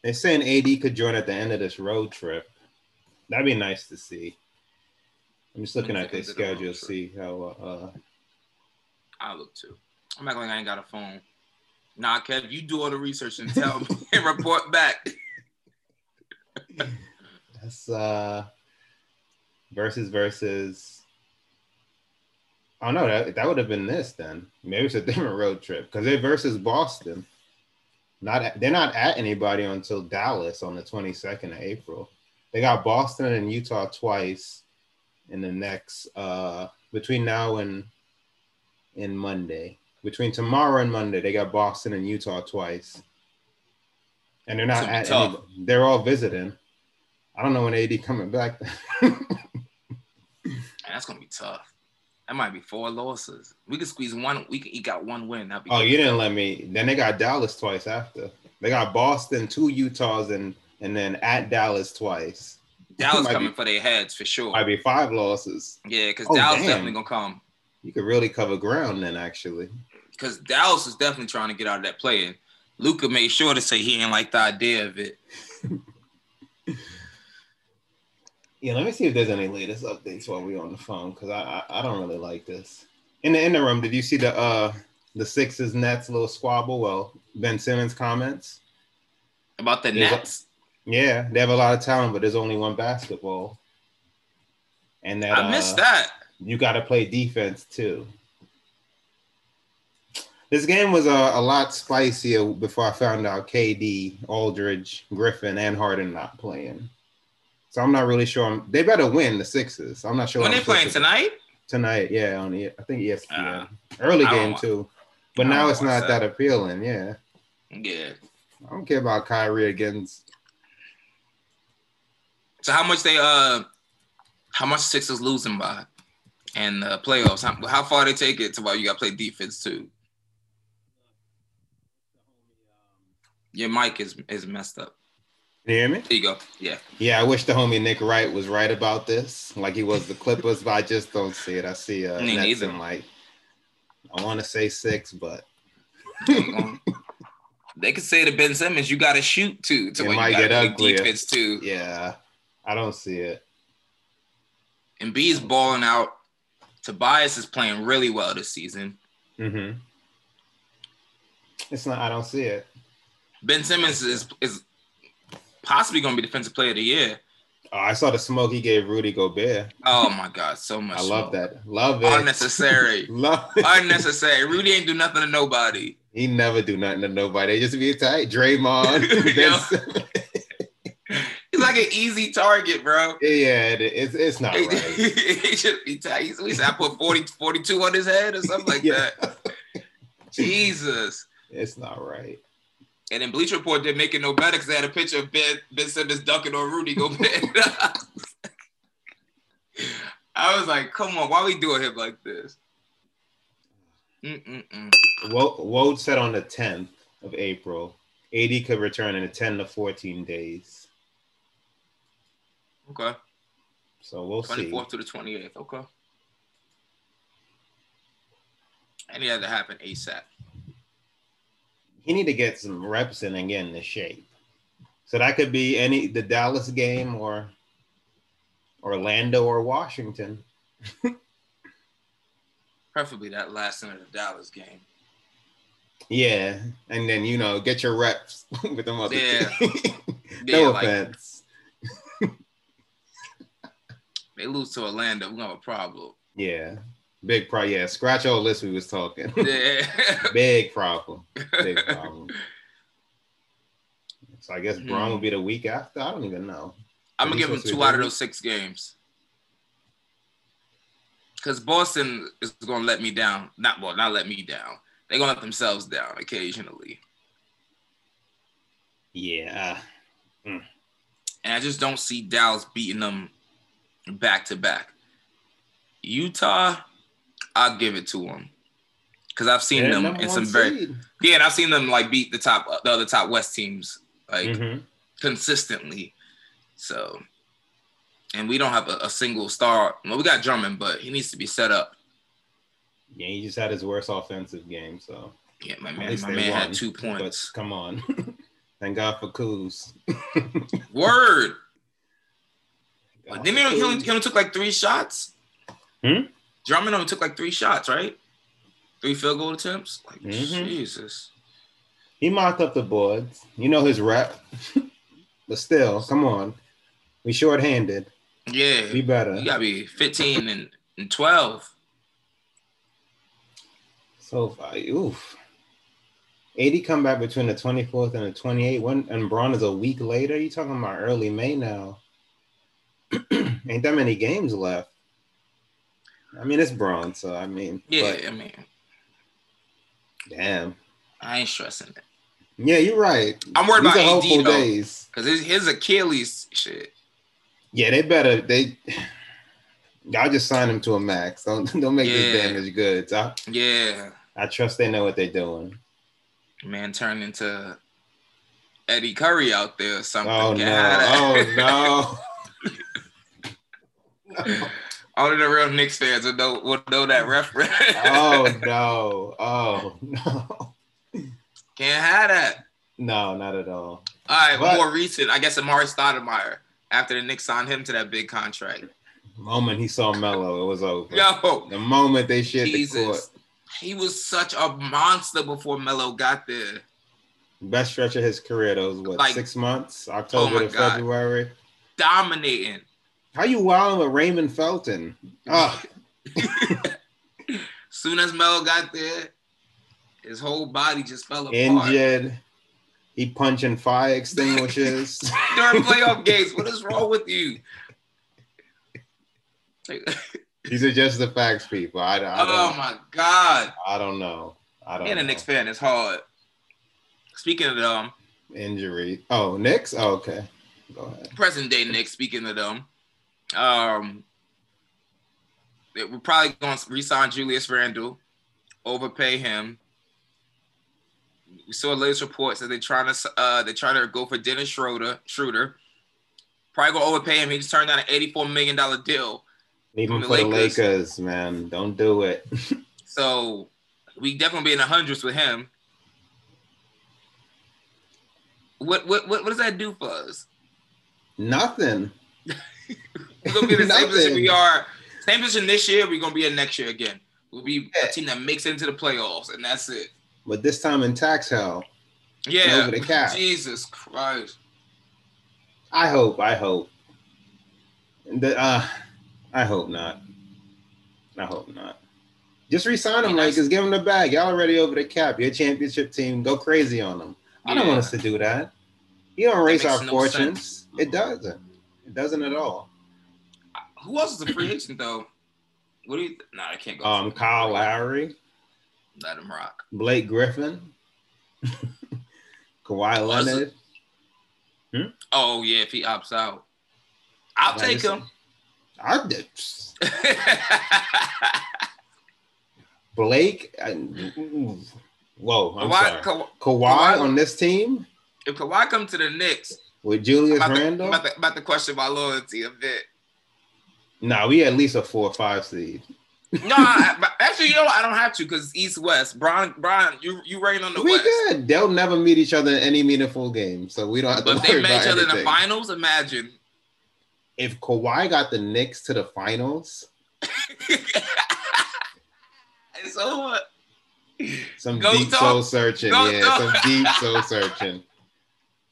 they're saying AD could join at the end of this road trip. That'd be nice to see. I'm just looking at the their end the schedule, see how uh I'll look too. I'm acting like I ain't got a phone. Nah, Kev, you do all the research and tell me and report back. that's uh versus versus Oh no, that, that would have been this then. Maybe it's a different road trip because they're versus Boston. Not at- they're not at anybody until Dallas on the 22nd of April. They got Boston and Utah twice in the next uh between now and and Monday. Between tomorrow and Monday, they got Boston and Utah twice. And they're not It's gonna be at they're all visiting. I don't know when AD coming back. Man, that's gonna be tough. That might be four losses. We could squeeze one. We could. He got one win. That'd be. Oh, good. you didn't let me. Then they got Dallas twice after. They got Boston, two Utahs, and and then at Dallas twice. Dallas coming be- for their heads for sure. Might be five losses. Yeah, because Oh, Dallas damn. definitely gonna come. You could really cover ground then, actually. Because Dallas is definitely trying to get out of that play. And Luka made sure to say he ain't like the idea of it. Yeah, let me see if there's any latest updates while we're on the phone because I, I I don't really like this. In the interim, did you see the uh the Sixers Nets little squabble? Well, Ben Simmons comments. About the There's a- Nets. Yeah, they have a lot of talent, but there's only one basketball. And that I missed uh, that. you got to play defense too. This game was a, a lot spicier before I found out KD, Aldridge, Griffin, and Harden not playing. So I'm not really sure. I'm, they better win the Sixers. I'm not sure When they playing tonight? Tonight, yeah, on the I think ESPN. Ah. Early game wa- too, but now it's not that. that appealing. Yeah, Yeah. I don't care about Kyrie against. So how much they uh how much Sixers losing by and uh playoffs? How, how far they take it to while you gotta play defense too? Your mic is is messed up. Can you hear me? There you go. Yeah. Yeah, I wish the homie Nick Wright was right about this, like he was the Clippers, but I just don't see it. I see uh, Me Nets in like I want to say six, but they could say to Ben Simmons, you gotta shoot too to It might get uglier. defense too. yeah, I don't see it. And B is balling out. Tobias is playing really well this season. hmm It's not. I don't see it. Ben Simmons is is possibly gonna be defensive player of the year. Oh, I saw the smoke he gave Rudy Gobert. Oh my god, so much. I love that. Love it. Unnecessary. Love it. Unnecessary. Rudy ain't do nothing to nobody. He never do nothing to nobody. They just be tight. Draymond. He's like an easy target, bro. yeah, it, it's it's not right. he should be tight. He's- He said I put 40, 42 on his head or something like Yeah. that. Jesus. It's not right. And then Bleacher Report didn't make it no better because they had a picture of Ben, ben Simmons dunking on Rudy Gobert. I was like, come on, why we doing him like this? Mm-mm-mm. Woj said on the 10th of April, AD could return in 10 to 14 days. Okay. So we'll see. 24th to the 28th. Okay. And it had to happen ASAP. He need to get some reps in and get into shape. So that could be any the Dallas game or Orlando or Washington. Preferably that last end of the Dallas game. Yeah, and then you know get your reps with them other. Yeah. teams. Yeah, no like- offense. They lose to Orlando, gonna have a problem. Yeah, big problem. Yeah, scratch all this we was talking. Yeah. big problem. Big problem. So I guess Bron Hmm. will be the week after. I don't even know. I'm gonna give to two out of those six games. Because Boston is gonna let me down. Not well, not let me down. They're gonna let themselves down occasionally. Yeah. And I just don't see Dallas beating them back to back. Utah, I'll give it to them. because I've seen They're them in some very seed. yeah, and I've seen them like beat the top the other top West teams like Mhm. consistently. So, and we don't have a, a single star. Well, we got Drummond, but he needs to be set up. Yeah, he just had his worst offensive game, so Yeah, my man, my man won. had two But points. come on, thank God for Kuz. Word. But then he only, he only he only took like three shots. Hmm? Drummond only took like three shots, right? Three field goal attempts. Like Mhm. Jesus. He mocked up the boards. You know his rep, but still, come on, we shorthanded. Yeah. Be better. You gotta be 15 and, and 12. So far, oof. AD come back between the 24th and the 28th. When and Bron is a week later. You talking about early May now? Ain't that many games left. I mean, it's Bron, so I mean, Yeah, but I mean, damn. I ain't stressing it. Yeah, you're right. I'm worried These about AD though. days. Because his, his Achilles shit. Yeah, they better they. Y'all just sign him to a max. Don't don't make this Yeah. damage goods. I, Yeah. I trust they know what they're doing. Man turned into Eddie Curry out there or something. Oh no! Oh no! Only the real Knicks fans would know, would know that reference. oh no! Oh no! Can't have that. No, not at all. All right, But- more recent. I guess Amar'e Stoudemire after the Knicks signed him to that big contract. The moment he saw Melo, it was over. Yo, The moment they shared the court, He was such a monster before Melo got there. best stretch of his career. Those what Like- six months, oh October Oh to God. February. Dominating. How you wilding with Raymond Felton? Oh, Soon as Melo got there, his whole body just fell apart. injured. He punching fire extinguishers. During playoff games, what is wrong with you? These are just the facts, people. I, I don't. oh my God. I don't know. I don't. Being a. Knicks fan is hard. Speaking of them, Injury. Oh, Knicks. Oh, okay. Go ahead. present day Knicks, speaking of them, um, they- we're probably going to resign Julius Randle, overpay him. We saw latest reports that they're trying to uh, they're trying to go for Dennis Schroeder. Schroeder probably going to overpay him. He just turned down an eighty-four million dollar deal. Leave him From for the the Lakers. Lakers, man. Don't do it. So we definitely be in the hundreds with him. What what what, what does that do for us? Nothing. We're gonna be in the same position we are. Same position this year. We're gonna be in next year again. We'll be Yeah. a team that makes it into the playoffs, and that's it. But this time in tax hell. Yeah. Over the cap. Jesus Christ. I hope. I hope. The, uh, I hope not. I hope not. Just resign him, nice. Lakers. Give him the bag. Y'all already over the cap. Your championship team. Go crazy on them. I don't want us to do that. You don't raise our no fortunes. sense. It doesn't. It doesn't at all. Who else is a free agent though? What do you? Nah, I can't go. Um, Kyle Lowry, Let him rock. Blake Griffin, Kawhi Leonard. Oh yeah, if he opts out, I'll Like, take him. I did. Blake. I, whoa, I'm Kawhi, sorry. Ka- Kawhi, Kawhi- on this team if Kawhi come to the Knicks, with Julius I'm about, to, Randle. About, about to question my loyalty a bit. Nah, we at least a four or five seed. No, I, actually, you know? I don't have to because East West. Brian, Brian, you you reign on the we West. good. They'll never meet each other in any meaningful game, so we don't have to But they met each other in the finals, imagine. If Kawhi got the Knicks to the finals, so what? some Go deep talk. soul searching, Go yeah, talk. some deep soul searching.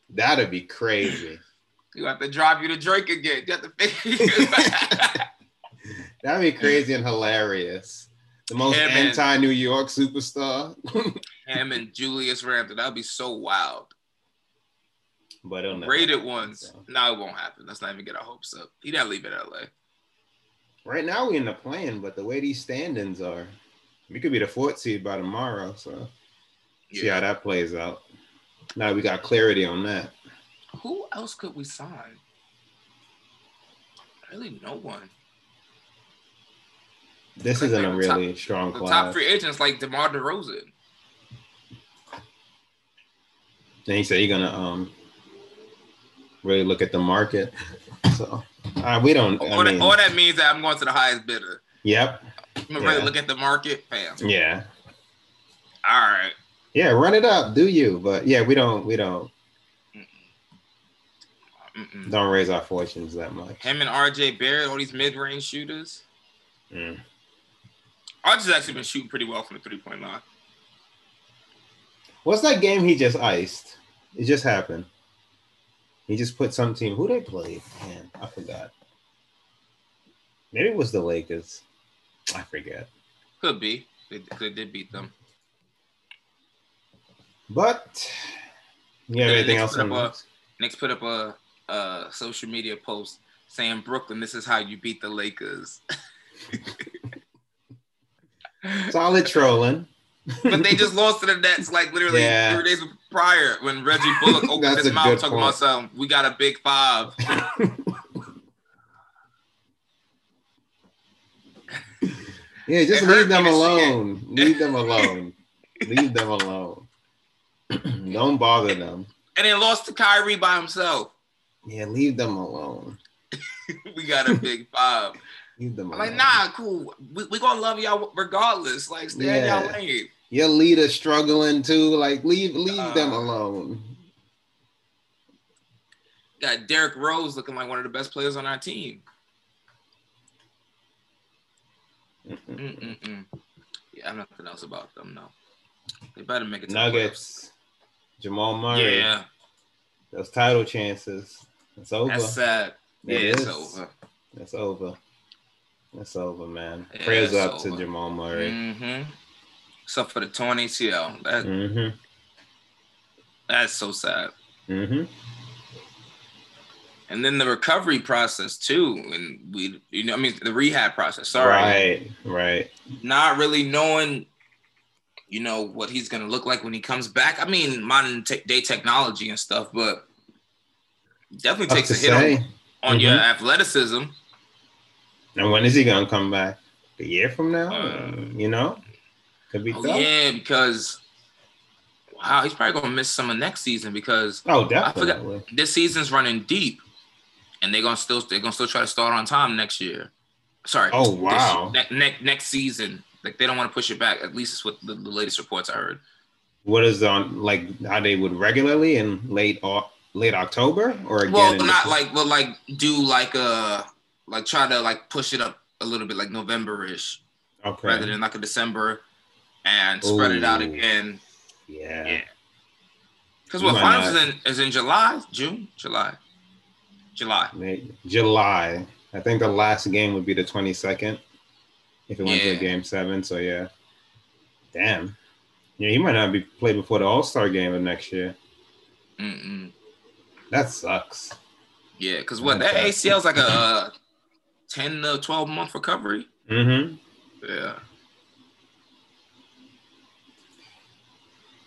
That'd be crazy. You have to drive you to Drake again. You have to figure. That'd be crazy and hilarious. The most Yeah, man. anti-New York superstar, Him and Julius Randle. That'd be so wild. but it'll never Rated happen, ones. so. No, it won't happen. Let's not even get our hopes up. He'd have to leave it LA. Right now we in the plan, but the way these standings are, we could be the fourth seed by tomorrow. So see how that plays out. Now we got clarity on that. Who else could we sign? Really, no one. this isn't a really strong The class. top free agents like DeMar DeRozan. And he said you're gonna um really look at the market. So uh, we don't. All, I that, mean, all that means that I'm going to the highest bidder. yep. I'm gonna really look at the market, fam. Yeah. All right. Yeah. Run it up. Do you? But yeah, we don't. We don't. Mm-mm. Don't raise our fortunes that much. Him and RJ Barrett, all these mid-range shooters. Mm. RJ's actually been shooting pretty well from the three-point line. What's that game he just iced? It just happened. He just put some team. Who they played? Man, I forgot. Maybe it was the Lakers. I forget. Could be. They, they did beat them. But you have Yeah, anything Knicks else put on this? Knicks put up a, a social media post saying, "Brooklyn, this is how you beat the Lakers." Solid trolling. but they just lost to the Nets like literally Yeah. three days prior when Reggie Bullock opened his mouth talking point. about something. We got a big five. Yeah, just leave them see it. alone. Leave them alone. leave them alone. Don't bother them. and then lost to Kyrie by himself. Yeah, leave them alone. we got a big five. Leave them I'm alone. like, nah, cool. We, we gonna love y'all regardless. Like, stay in Yeah. y'all lane. Your leader struggling too. Like, leave leave them Uh, alone. Got Derrick Rose looking like one of the best players on our team. Mm-mm-mm. Yeah, I have nothing else about them. No, they better make it. To the Nuggets. Jamal. Murray. Yeah, Those title chances. It's over. that's sad. Yeah, It it's over. It's over. It's over, man. Yeah, Prayers up to over. Jamal Murray. Mm-hmm. Except for the torn ACL. That Mm-hmm. that's so sad. Mm-hmm. And then the recovery process too, and we, you know, I mean, the rehab process. Sorry, Right, right. not really knowing, you know, what he's gonna look like when he comes back. I mean, modern te- day technology and stuff, but definitely Tough takes a hit on, say. on your Mhm. athleticism. And when is he gonna come back? A year from now? Uh, you know? Could be Oh, tough. yeah, because wow, he's probably gonna miss some of next season because Oh, I forgot definitely. this season's running deep, and they're gonna still they're gonna still try to start on time next year. Sorry. Oh, this- wow. ne- ne- next season, like they don't want to push it back. At least it's what the, the latest reports I heard. What is on like how they would regularly in late au- late October or again? well, not like, but like do like uh like try to like push it up a little bit, like November-ish, okay. rather than like a December, and spread it out again. yeah. Yeah. Because what finals is in is in July, June, July, July. May- July. I think the last game would be the 22nd if it went to Yeah. a game seven. So yeah. Damn. Yeah, he might not be played before the All Star game of next year. Mm-mm. That sucks. Yeah, because what that. ACL is like a uh, ten to twelve month recovery. Mm-hmm. Yeah.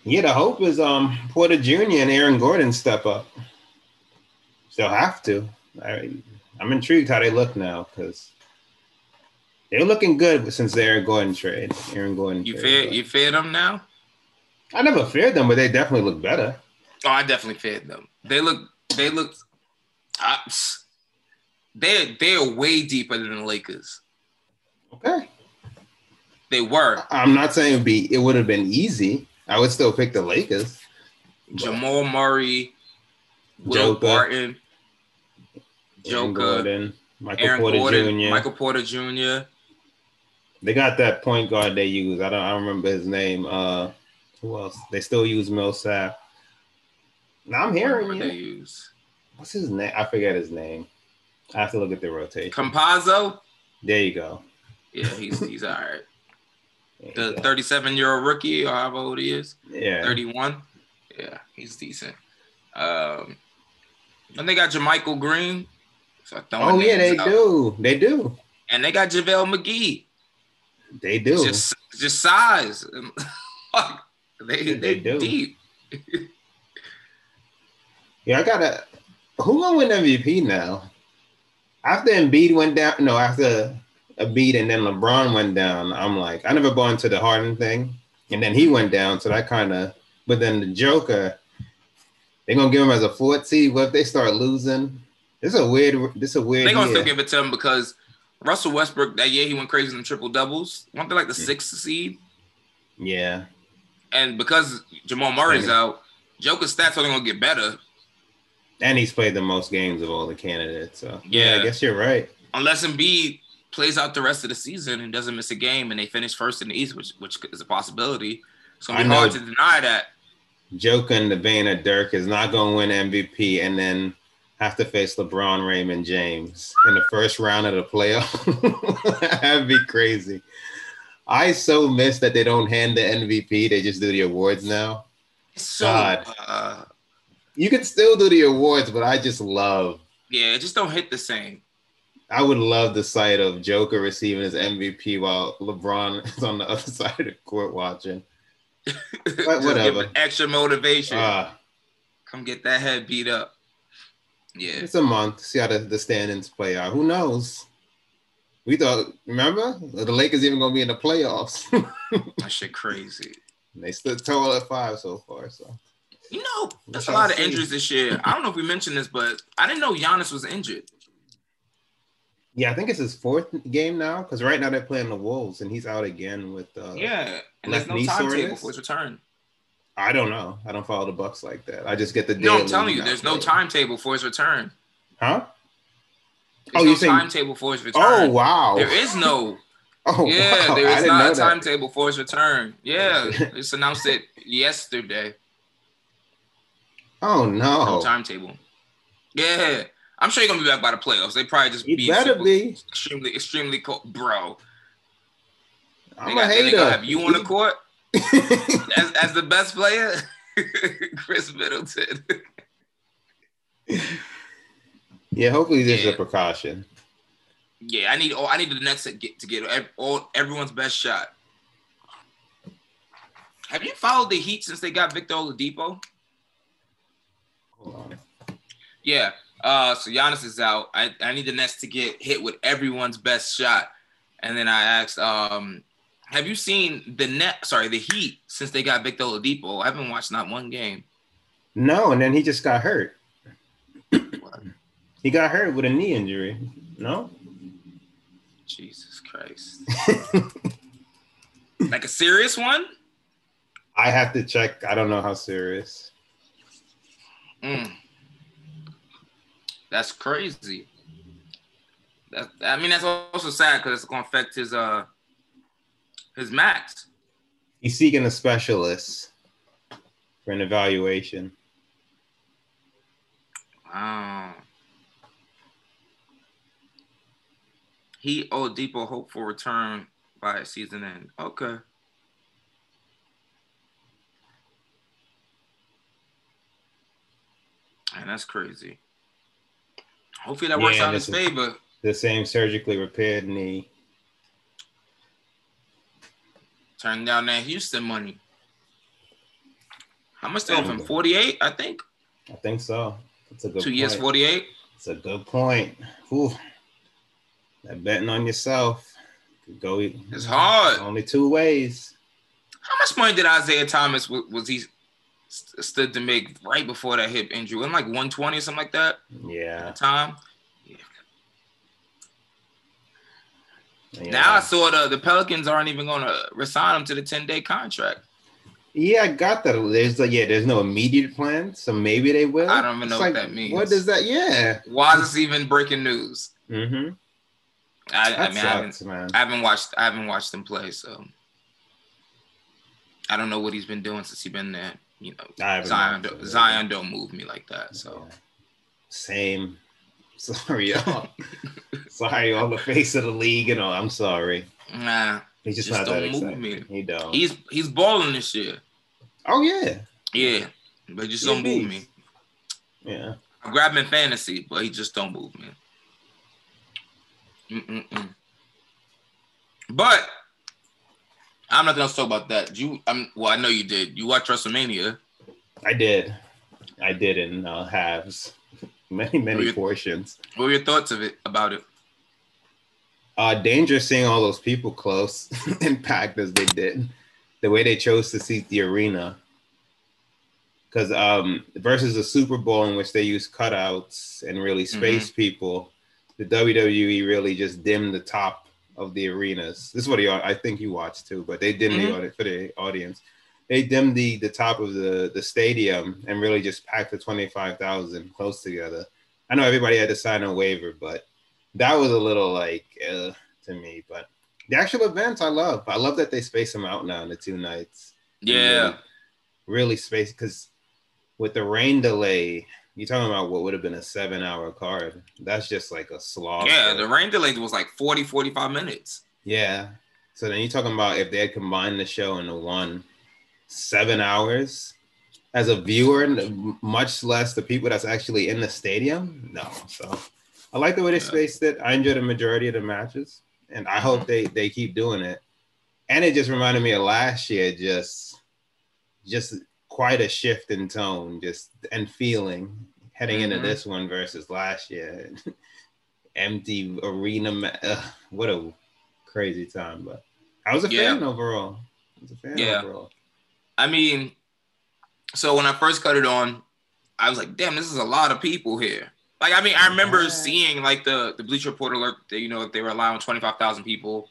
Yeah, the hope is um Porter Jr. and Aaron Gordon step up. They'll have to. I, I'm intrigued how they look now because they're looking good since the Aaron Gordon trade. Aaron Gordon. You fear you fear them now? I never feared them, but they definitely look better. Oh, I definitely feared them. They look they look uh, they're they're way deeper than the Lakers. Okay. They were. I'm not saying it'd be it would have been easy. I would still pick the Lakers. Jamal Murray, Will Joker, Barton, Joker, Gordon, Michael Aaron Porter Gordon, Jr. Michael Porter Jr. They got that point guard they use. I don't. I don't remember his name. Uh, who else? They still use Millsap. Now I'm hearing What they use. What's his name? I forget his name. I have to look at the rotation. Campazzo. there you go. Yeah, he's he's all right. The 37 year old rookie, or however old he is. yeah. 31. Yeah, he's decent. Um, and they got JaMychal Green. So Oh yeah, they out. do. They do. And they got JaVale McGee. They do. Just just size. they They they, do. deep. Yeah, I gotta. Who gonna win MVP now? After Embiid went down, no, after a beat and then LeBron went down, I'm like, I never bought into the Harden thing. And then he went down, so that kind of. But then the Joker, they're gonna give him as a fourth seed. What if they start losing? This is a weird. This is a weird. They're gonna year. still give it to him because Russell Westbrook that year he went crazy in triple doubles. Weren't they like the hmm. sixth seed? Yeah, And because Jamal Murray's out, Joker's stats only gonna get better and he's played the most games of all the candidates. So yeah, Yeah. I guess you're right. unless Embiid plays out the rest of the season and doesn't miss a game and they finish first in the East, which which is a possibility. It's gonna be hard to deny that. Joker in the vein of Dirk is not gonna win MVP and then have to face LeBron, Raymond James in the first round of the playoff. That'd be crazy. I so miss that they don't hand the MVP; they just do the awards now. So God. uh, You can still do the awards, but I just love. yeah, it just don't hit the same. I would love the sight of Joker receiving his MVP while LeBron is on the other side of the court watching. Just whatever. give extra motivation. Ah, Come get that head beat up. Yeah. it's a month. See how the, the standings play out. Who knows? We thought, remember, the Lakers even gonna be in the playoffs. That shit crazy. they stood tall at five so far. So You know, there's a lot of injuries this year. I don't know if we mentioned this, but I didn't know Giannis was injured. yeah, I think it's his fourth game now because right now they're playing the Wolves and he's out again with. Uh, Yeah. And there's no timetable for his return. I don't know. I don't follow the Bucks like that. I just get the. No, I'm telling you, there's no timetable for his return. Huh? There's Oh, no you're saying- timetable for his return. Oh wow! There is no. Oh Yeah, wow. there is didn't a timetable for his return. Yeah, it's announced it yesterday. Oh No no! timetable. Yeah, I'm sure you're gonna be back by the playoffs. They probably just be better be. extremely, extremely cold, bro. I'm got, a hater. have you on the court as, as the best player, Khris Middleton. yeah, hopefully this is a precaution. yeah, I need. Oh, I need the Nets to get to get all everyone's best shot. Have you followed the Heat since they got Victor Oladipo? Hold on. Yeah. Uh, so Giannis is out. I, I need the Nets to get hit with everyone's best shot. And then I asked, um, have you seen the net? Sorry, the Heat since they got Victor Oladipo? I haven't watched not one game. No, and then he just got hurt. he got hurt with a knee injury. No. Jesus Christ! like a serious one? I have to check. I don't know how serious. Mm. That's crazy. That I mean, that's also sad because it's gonna affect his uh his max. He's seeking a specialist for an evaluation. Wow. He Oladipo hope for return by season end. Okay. And that's crazy. Hopefully that works Yeah, out in his favor. The same surgically repaired knee. Turn down that Houston money. How much they owe him? 48, I think. I think so. It's a good Two point. years, 48. It's a good point. Whew. That betting on yourself could go. It's hard. Only two ways. How much money did Isaiah Thomas was he st- stood to make right before that hip injury? Wasn't like 120 or something like that Yeah. time? yeah. Now I saw the, the Pelicans aren't even going to resign him to the 10 day contract. Yeah, I got that. There's like, yeah, there's no immediate plan, so maybe they will. I don't even It's know what that means. What does that? Yeah. Why is this even breaking news? Mm-hmm. I, I mean, I haven't, man. I haven't watched I haven't watched him play, so I don't know what he's been doing since he's been there. You know, Zion, don't- Zion don't move me like that. So Yeah. Same. Sorry, y'all. sorry, on the face of the league and all. I'm sorry. nah, He's just, Just not that don't move excited. me. He don't. he's he's balling this year. oh yeah, Yeah, but just He a don't move me. yeah. I grab him in fantasy, but he just don't move me. Mm-mm-mm. But I'm not gonna talk about that. You, I'm well. I know you did. You watched WrestleMania. I did. I did in uh, halves, many many you- portions. What were your thoughts of it about it? Uh, dangerous seeing all those people close and packed as they did. The way they chose to seat the arena. Because um, versus the Super Bowl in which they use cutouts and really space people, the WWE really just dimmed the top of the arenas. This is what he, I think you watched too, but they dimmed the audi- for the audience. They dimmed the the top of the the stadium and really just packed the twenty five thousand close together. I know everybody had to sign a waiver, but that was a little like uh, to me. But the actual events, I love. I love that they space them out now in the two nights. Yeah. really, really space because with the rain delay, you're talking about what would have been a seven hour card. That's just like a slog. Yeah, the rain delay was like 40, 45 minutes. Yeah. So then you're talking about if they had combined the show into one seven hours as a viewer, much less the people that's actually in the stadium. No. So I like the way they spaced it. I enjoyed the majority of the matches, and I hope they they keep doing it. And it just reminded me of last year, just just quite a shift in tone, just and feeling heading into Mhm. this one versus last year. Empty arena, ma- ugh, what a crazy time! But I was a Yeah. fan overall. I was a fan Yeah. overall. I mean, so when I first cut it on, I was like, damn, this is a lot of people here. Like, I mean, I remember Yeah. seeing like the the Bleacher Report alert that you know they were allowing twenty five thousand people,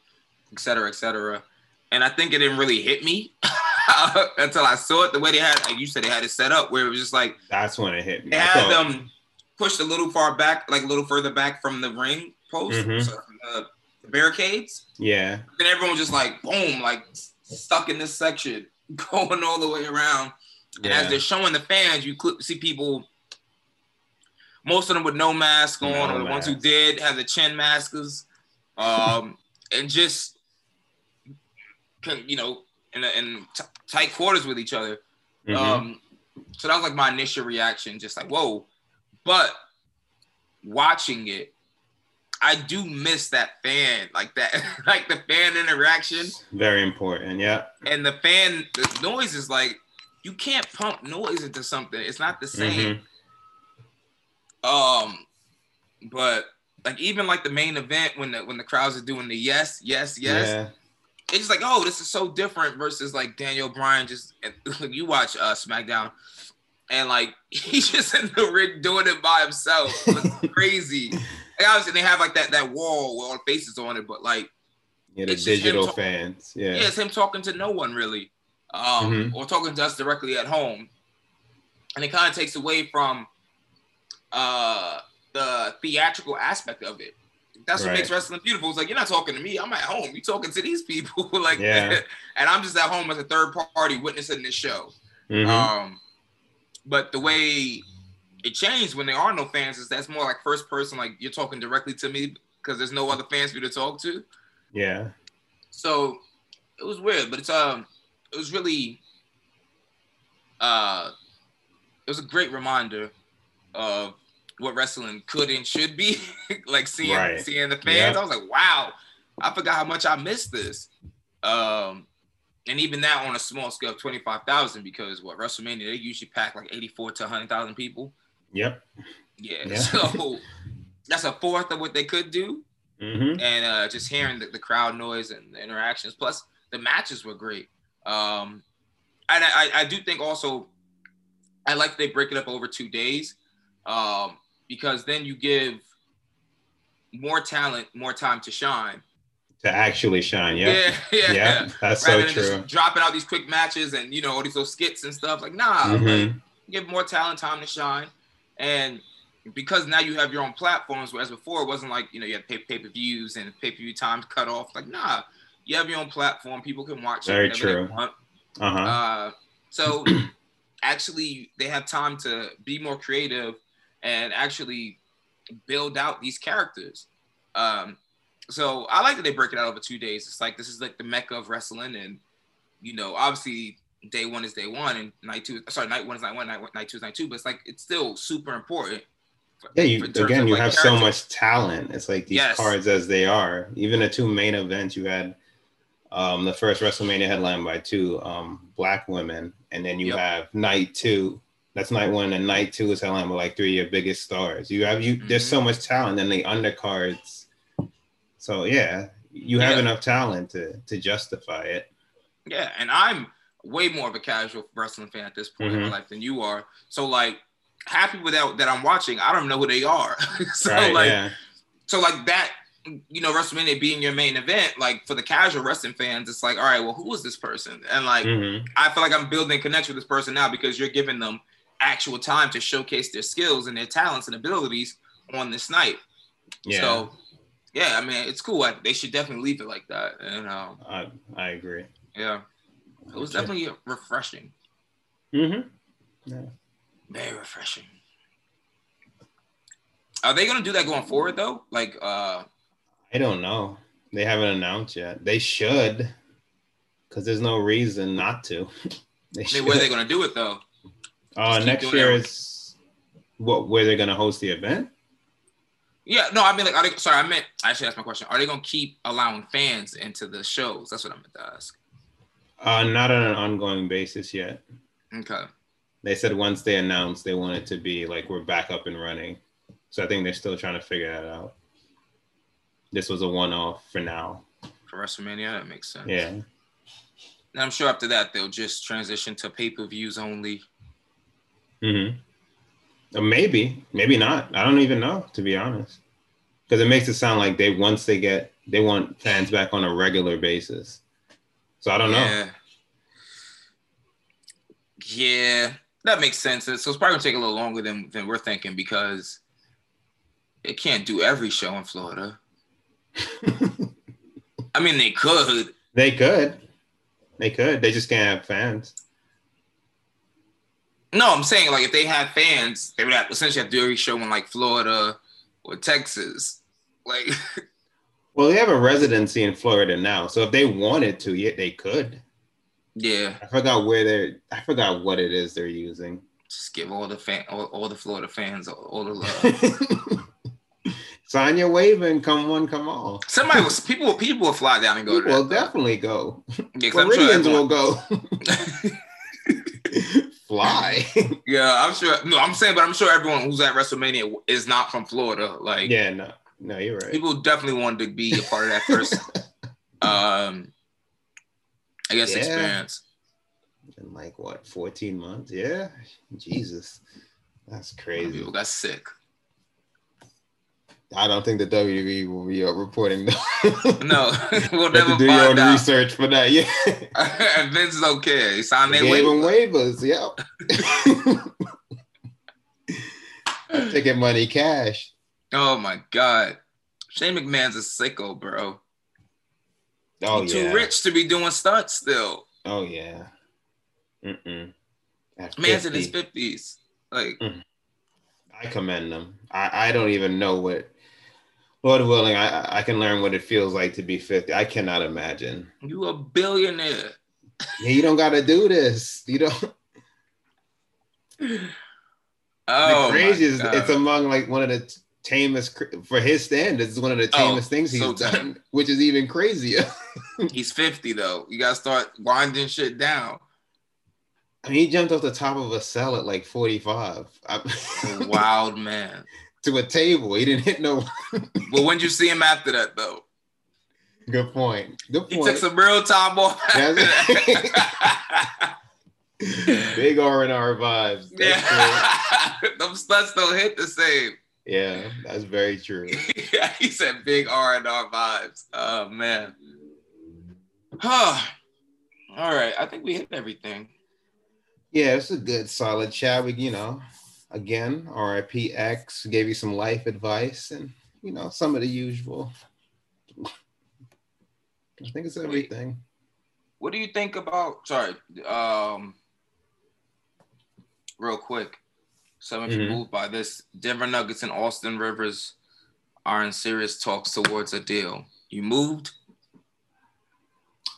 et cetera, et cetera. And I think it didn't really hit me until I saw it the way they had. Like you said, they had it set up where it was just like That's when it hit me. they I had them pushed a little far back, like a little further back from the ring post, Mhm. so, uh, the barricades. Yeah, Then everyone was just like boom, like stuck in this section, going all the way around. And as they're showing the fans, you see people, most of them with no mask on, No or the ones who did have the chin masks, um, and just, can- you know, in, a, in t- tight quarters with each other. Mhm. Um, so that was like my initial reaction, just like whoa. But watching it, I do miss that fan, like that, like the fan interaction very important. Yeah, and the fan the noise is like you can't pump noise into something it's not the same um but like even like the main event when the when the crowds are doing the yes yes yes yeah, it's just like oh this is so different versus like daniel bryan just you watch uh smackdown and like he's just in the ring doing it by himself it's crazy like obviously they have like that that wall with all the faces on it but like yeah. The It's digital talk- fans. Yeah, yeah, it's him talking to no one really, um, Mhm. or talking to us directly at home, and it kind of takes away from uh, the theatrical aspect of it. That's what makes wrestling beautiful. It's like you're not talking to me; I'm at home. You're talking to these people, like, Yeah. and I'm just at home as a third party witnessing this show. Mhm. Um, but the way it changed when there are no fans is that's more like first person, like you're talking directly to me because there's no other fans for you to talk to. yeah, So it was weird, but it's um it was really uh it was a great reminder of what wrestling could and should be. like seeing Right. seeing the fans. Yeah. I was like, wow, I forgot how much I missed this. Um and even that on a small scale of 25,000 because what WrestleMania they usually pack like 84 to 100,000 people. yep. Yeah. Yeah. So that's a fourth of what they could do hmm and uh, just hearing the, the crowd noise and the interactions. Plus, the matches were great. Um, and I, I do think also, I like they break it up over two days um, because then you give more talent more time to shine. To actually shine. Yeah, Yeah, yeah. yeah. That's Rather so than true. just dropping out these quick matches and you know all these little skits and stuff. Like, nah, Mhm. like, give more talent time to shine. And because now you have your own platforms, whereas before it wasn't like, you know, you had pay pay per views and pay per view times cut off. Like, nah, you have your own platform. People can watch Very it true. Uh huh. Uh, so actually, they have time to be more creative and actually build out these characters. Um, so I like that they break it out over two days. It's like this is like the mecca of wrestling, and you know, obviously day one is day one, and night two. Sorry, night one is night one, night, night two is night two. But it's like it's still super important. for- Yeah, you again, you like, have so much talent. It's like these Yes. cards as they are. Even the two main events you had, um, the first WrestleMania headline by two um, black women, and then you Yep. have night two. That's night one, and night two is headline by like three of your biggest stars. You have you. There's Mhm. so much talent. in the undercards, So yeah, you have Yeah. enough talent to to justify it. Yeah, and I'm way more of a casual wrestling fan at this point in my Mhm. life than you are. So like happy without that I'm watching. I don't know who they are. so right? like yeah. so like that you know WrestleMania being your main event like for the casual wrestling fans it's like all right well who is this person and like Mhm. I feel like I'm building a connection with this person now because you're giving them actual time to showcase their skills and their talents and abilities on this night. Yeah. So yeah, I mean it's cool. I, they should definitely leave it like that. And um, I I agree. yeah, it was definitely refreshing. Mm-hmm. Yeah. Very refreshing. Are they gonna do that going forward though? Like, uh, I don't know. They haven't announced yet. They should, because there's no reason not to. they I should. mean, where are they gonna do it though? Uh, next year is what? Where they're gonna host the event? Yeah, no, I mean, like, are they? Sorry, I meant. I should ask my question. Are they gonna keep allowing fans into the shows? That's what I meant to ask. Uh, not on an ongoing basis yet. Okay. They said once they announce, they want it to be like we're back up and running. So I think they're still trying to figure that out. This was a one-off for now. For WrestleMania, that makes sense. Yeah. And I'm sure after that they'll just transition to pay-per-views only. Mm-hmm. Uh, maybe, maybe not. I don't even know, to be honest, because it makes it sound like they once they get they want fans back on a regular basis. So I don't know. Yeah. Yeah, that makes sense. So it's probably gonna take a little longer than than we're thinking because it can't do every show in Florida. I mean, they could. They could, they could. They just can't have fans. No, I'm saying like if they had fans, they would have essentially have to do every show in like Florida or Texas. Like, Well, they have a residency in Florida now, so if they wanted to, yeah, they could. yeah, I forgot where they're. I forgot what it is they're using. just give all the fan, all, all the Florida fans all, all the love. Sign your and come one, come all. Somebody was people. People will fly down and go. People will to that, though. definitely go. Yeah, I'm sure Floridians will go. Fly. Yeah, I'm sure. No, I'm saying, but I'm sure everyone who's at WrestleMania is not from Florida. Like, yeah, no, no, you're right. people definitely wanted to be a part of that first, um, I guess, Yeah. experience. in like what 14 months yeah jesus that's crazy People got sick. I don't think the wwe will be reporting No, we'll You have to never do your own out. research for that yeah and Vince don't care. He signed their gave waivers yep ticket money cash Oh my god, Shane McMahon's a sicko, bro. oh He yeah Too rich to be doing stunts still. oh yeah Mm-mm. Man's in his fifties. Like, mm. i commend them I, I don't even know what lord willing I, I can learn what it feels like to be 50 i cannot imagine you a billionaire. yeah, you don't got to do this you don't Oh, the my it's among like one of the tamest for his standards. It's one of the Oh, tamest things he's so done, tame. which is even crazier. He's 50 though. You gotta start winding shit down. I mean, he jumped off the top of a cell at like 45 I- Wild man. To a table. He didn't hit no. But when would you see him after that though? Good point. Good point. He took some real time off. after Yes. that. Big R and R vibes. That's yeah. Them stunts don't hit the same. Yeah, that's very true. yeah, he said big R and R vibes. Oh man. Huh. All right. I think we hit everything. Yeah, it's a good solid chat. We, you know, again, RIP X gave you some life advice and you know some of the usual. I think it's everything. What do you think about sorry, um real quick. So if you Mhm. move by this, Denver Nuggets and Austin Rivers are in serious talks towards a deal. You moved?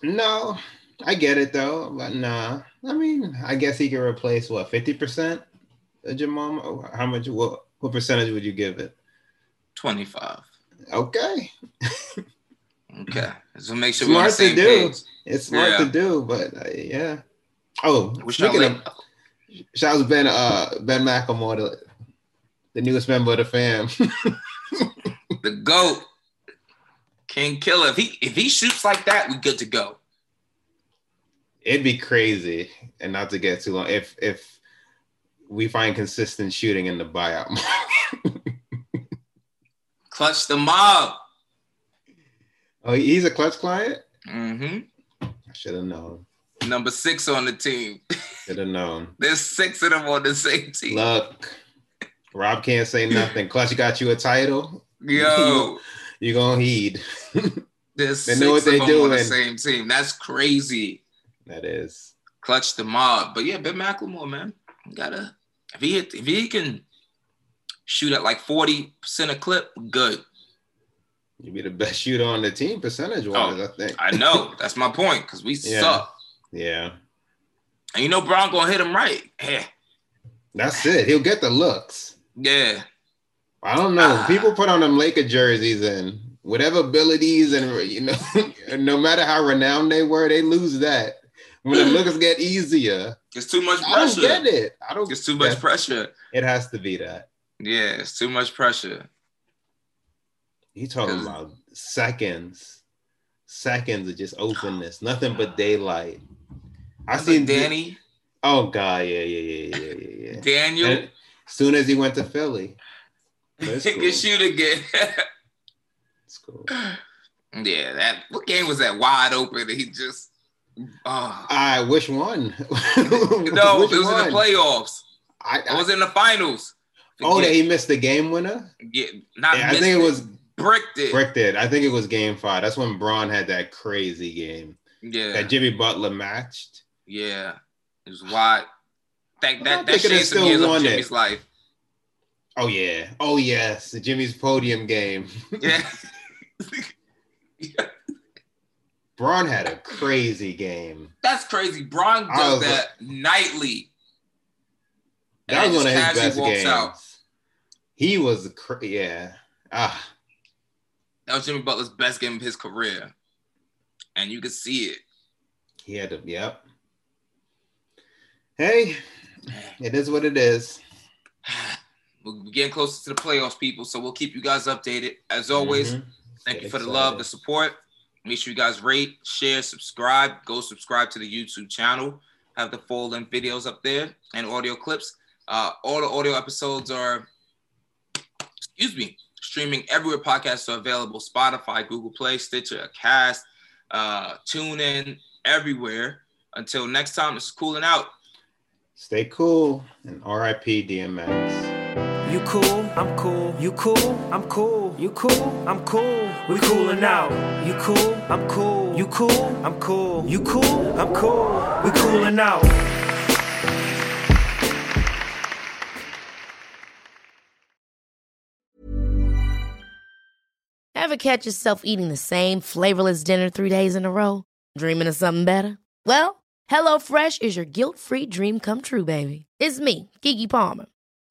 No, I get it though, but nah. I mean, I guess he can replace what fifty percent of Jamal. How much? What what percentage would you give it? 25. Okay, Okay. So make sure we're on the Smart to do. page. it's smart Yeah. to do, but uh, yeah. Oh, Which speaking of, shout out to Ben uh Ben McLemore, the, the newest member of the fam. the GOAT. King Killer. If he if he shoots like that, we good to go. It'd be crazy, and not to get too long. If if we find consistent shooting in the buyout market. Klutch the mob. oh, he's a Klutch client. Mm-hmm. I should have known. Number six on the team. Should have known. There's six of them on the same team. Look, Rob can't say nothing. Klutch got you a title. Yo, You gonna heed. there's They six know what of they them on the doing. same team. That's crazy. that is. Klutch the mob. But yeah, Ben McLemore, man. Gotta if he hit if he can shoot at like 40% a clip, good. You'd be the best shooter on the team percentage wise, Oh, I think. I know. That's my point. Cause we Yeah. suck. Yeah. And you know Bron gonna hit him right. Yeah. That's it. He'll get the looks. Yeah. I don't know. Ah. People put on them Laker jerseys and whatever abilities and you know, no matter how renowned they were, they lose that. When the looks get easier, It's too much pressure. I don't get it. I don't. It's too much pressure. It has to be that. Yeah, it's too much pressure. You talking about seconds, seconds of just openness, nothing but daylight. I seen Danny, Oh God, yeah, yeah, yeah, yeah, yeah, yeah. Daniel, And as soon as he went to Philly, he cool. can shoot again. It's cool. yeah, that what game was that wide open? He just oh. I wish one. no, Which it was in the playoffs. I, It was in the finals. oh, that he missed the game winner. yeah, not Yeah, I think it was bricked it. Brick did. I think it was game five. That's when Bron had that crazy game Yeah, that Jimmy Butler matched. yeah, it was wide. That that that some still years of won it. Jimmy's life. Oh yeah. Oh yes. The Jimmy's podium game. Yeah. Bron had a crazy game. That's crazy. Bron does that nightly. That was one of his best games. out. He was cra- yeah. Ah, That was Jimmy Butler's best game of his career. And you could see it. he had to. Yep. Hey, it is what it is. We're getting closer to the playoffs, people. So we'll keep you guys updated. As always, Mhm. thank Get you for the love, the support. Make sure you guys rate, share, subscribe. Go subscribe to the YouTube channel. Have the full length videos up there and audio clips. Uh, all the audio episodes are, excuse me, streaming everywhere podcasts are available Spotify, Google Play, Stitcher, Cast, uh, TuneIn, everywhere. Until next time, it's cooling out. Stay cool and RIP DMX. Cool, I'm cool. You cool, I'm cool. You cool, I'm cool. We coolin' out. You cool, I'm cool. You cool, I'm cool. You cool, I'm cool. We coolin' out. Ever catch yourself eating the same flavorless dinner three days in a row? Dreaming of something better? Well, HelloFresh is your guilt free dream come true, baby. It's me, Keke Palmer.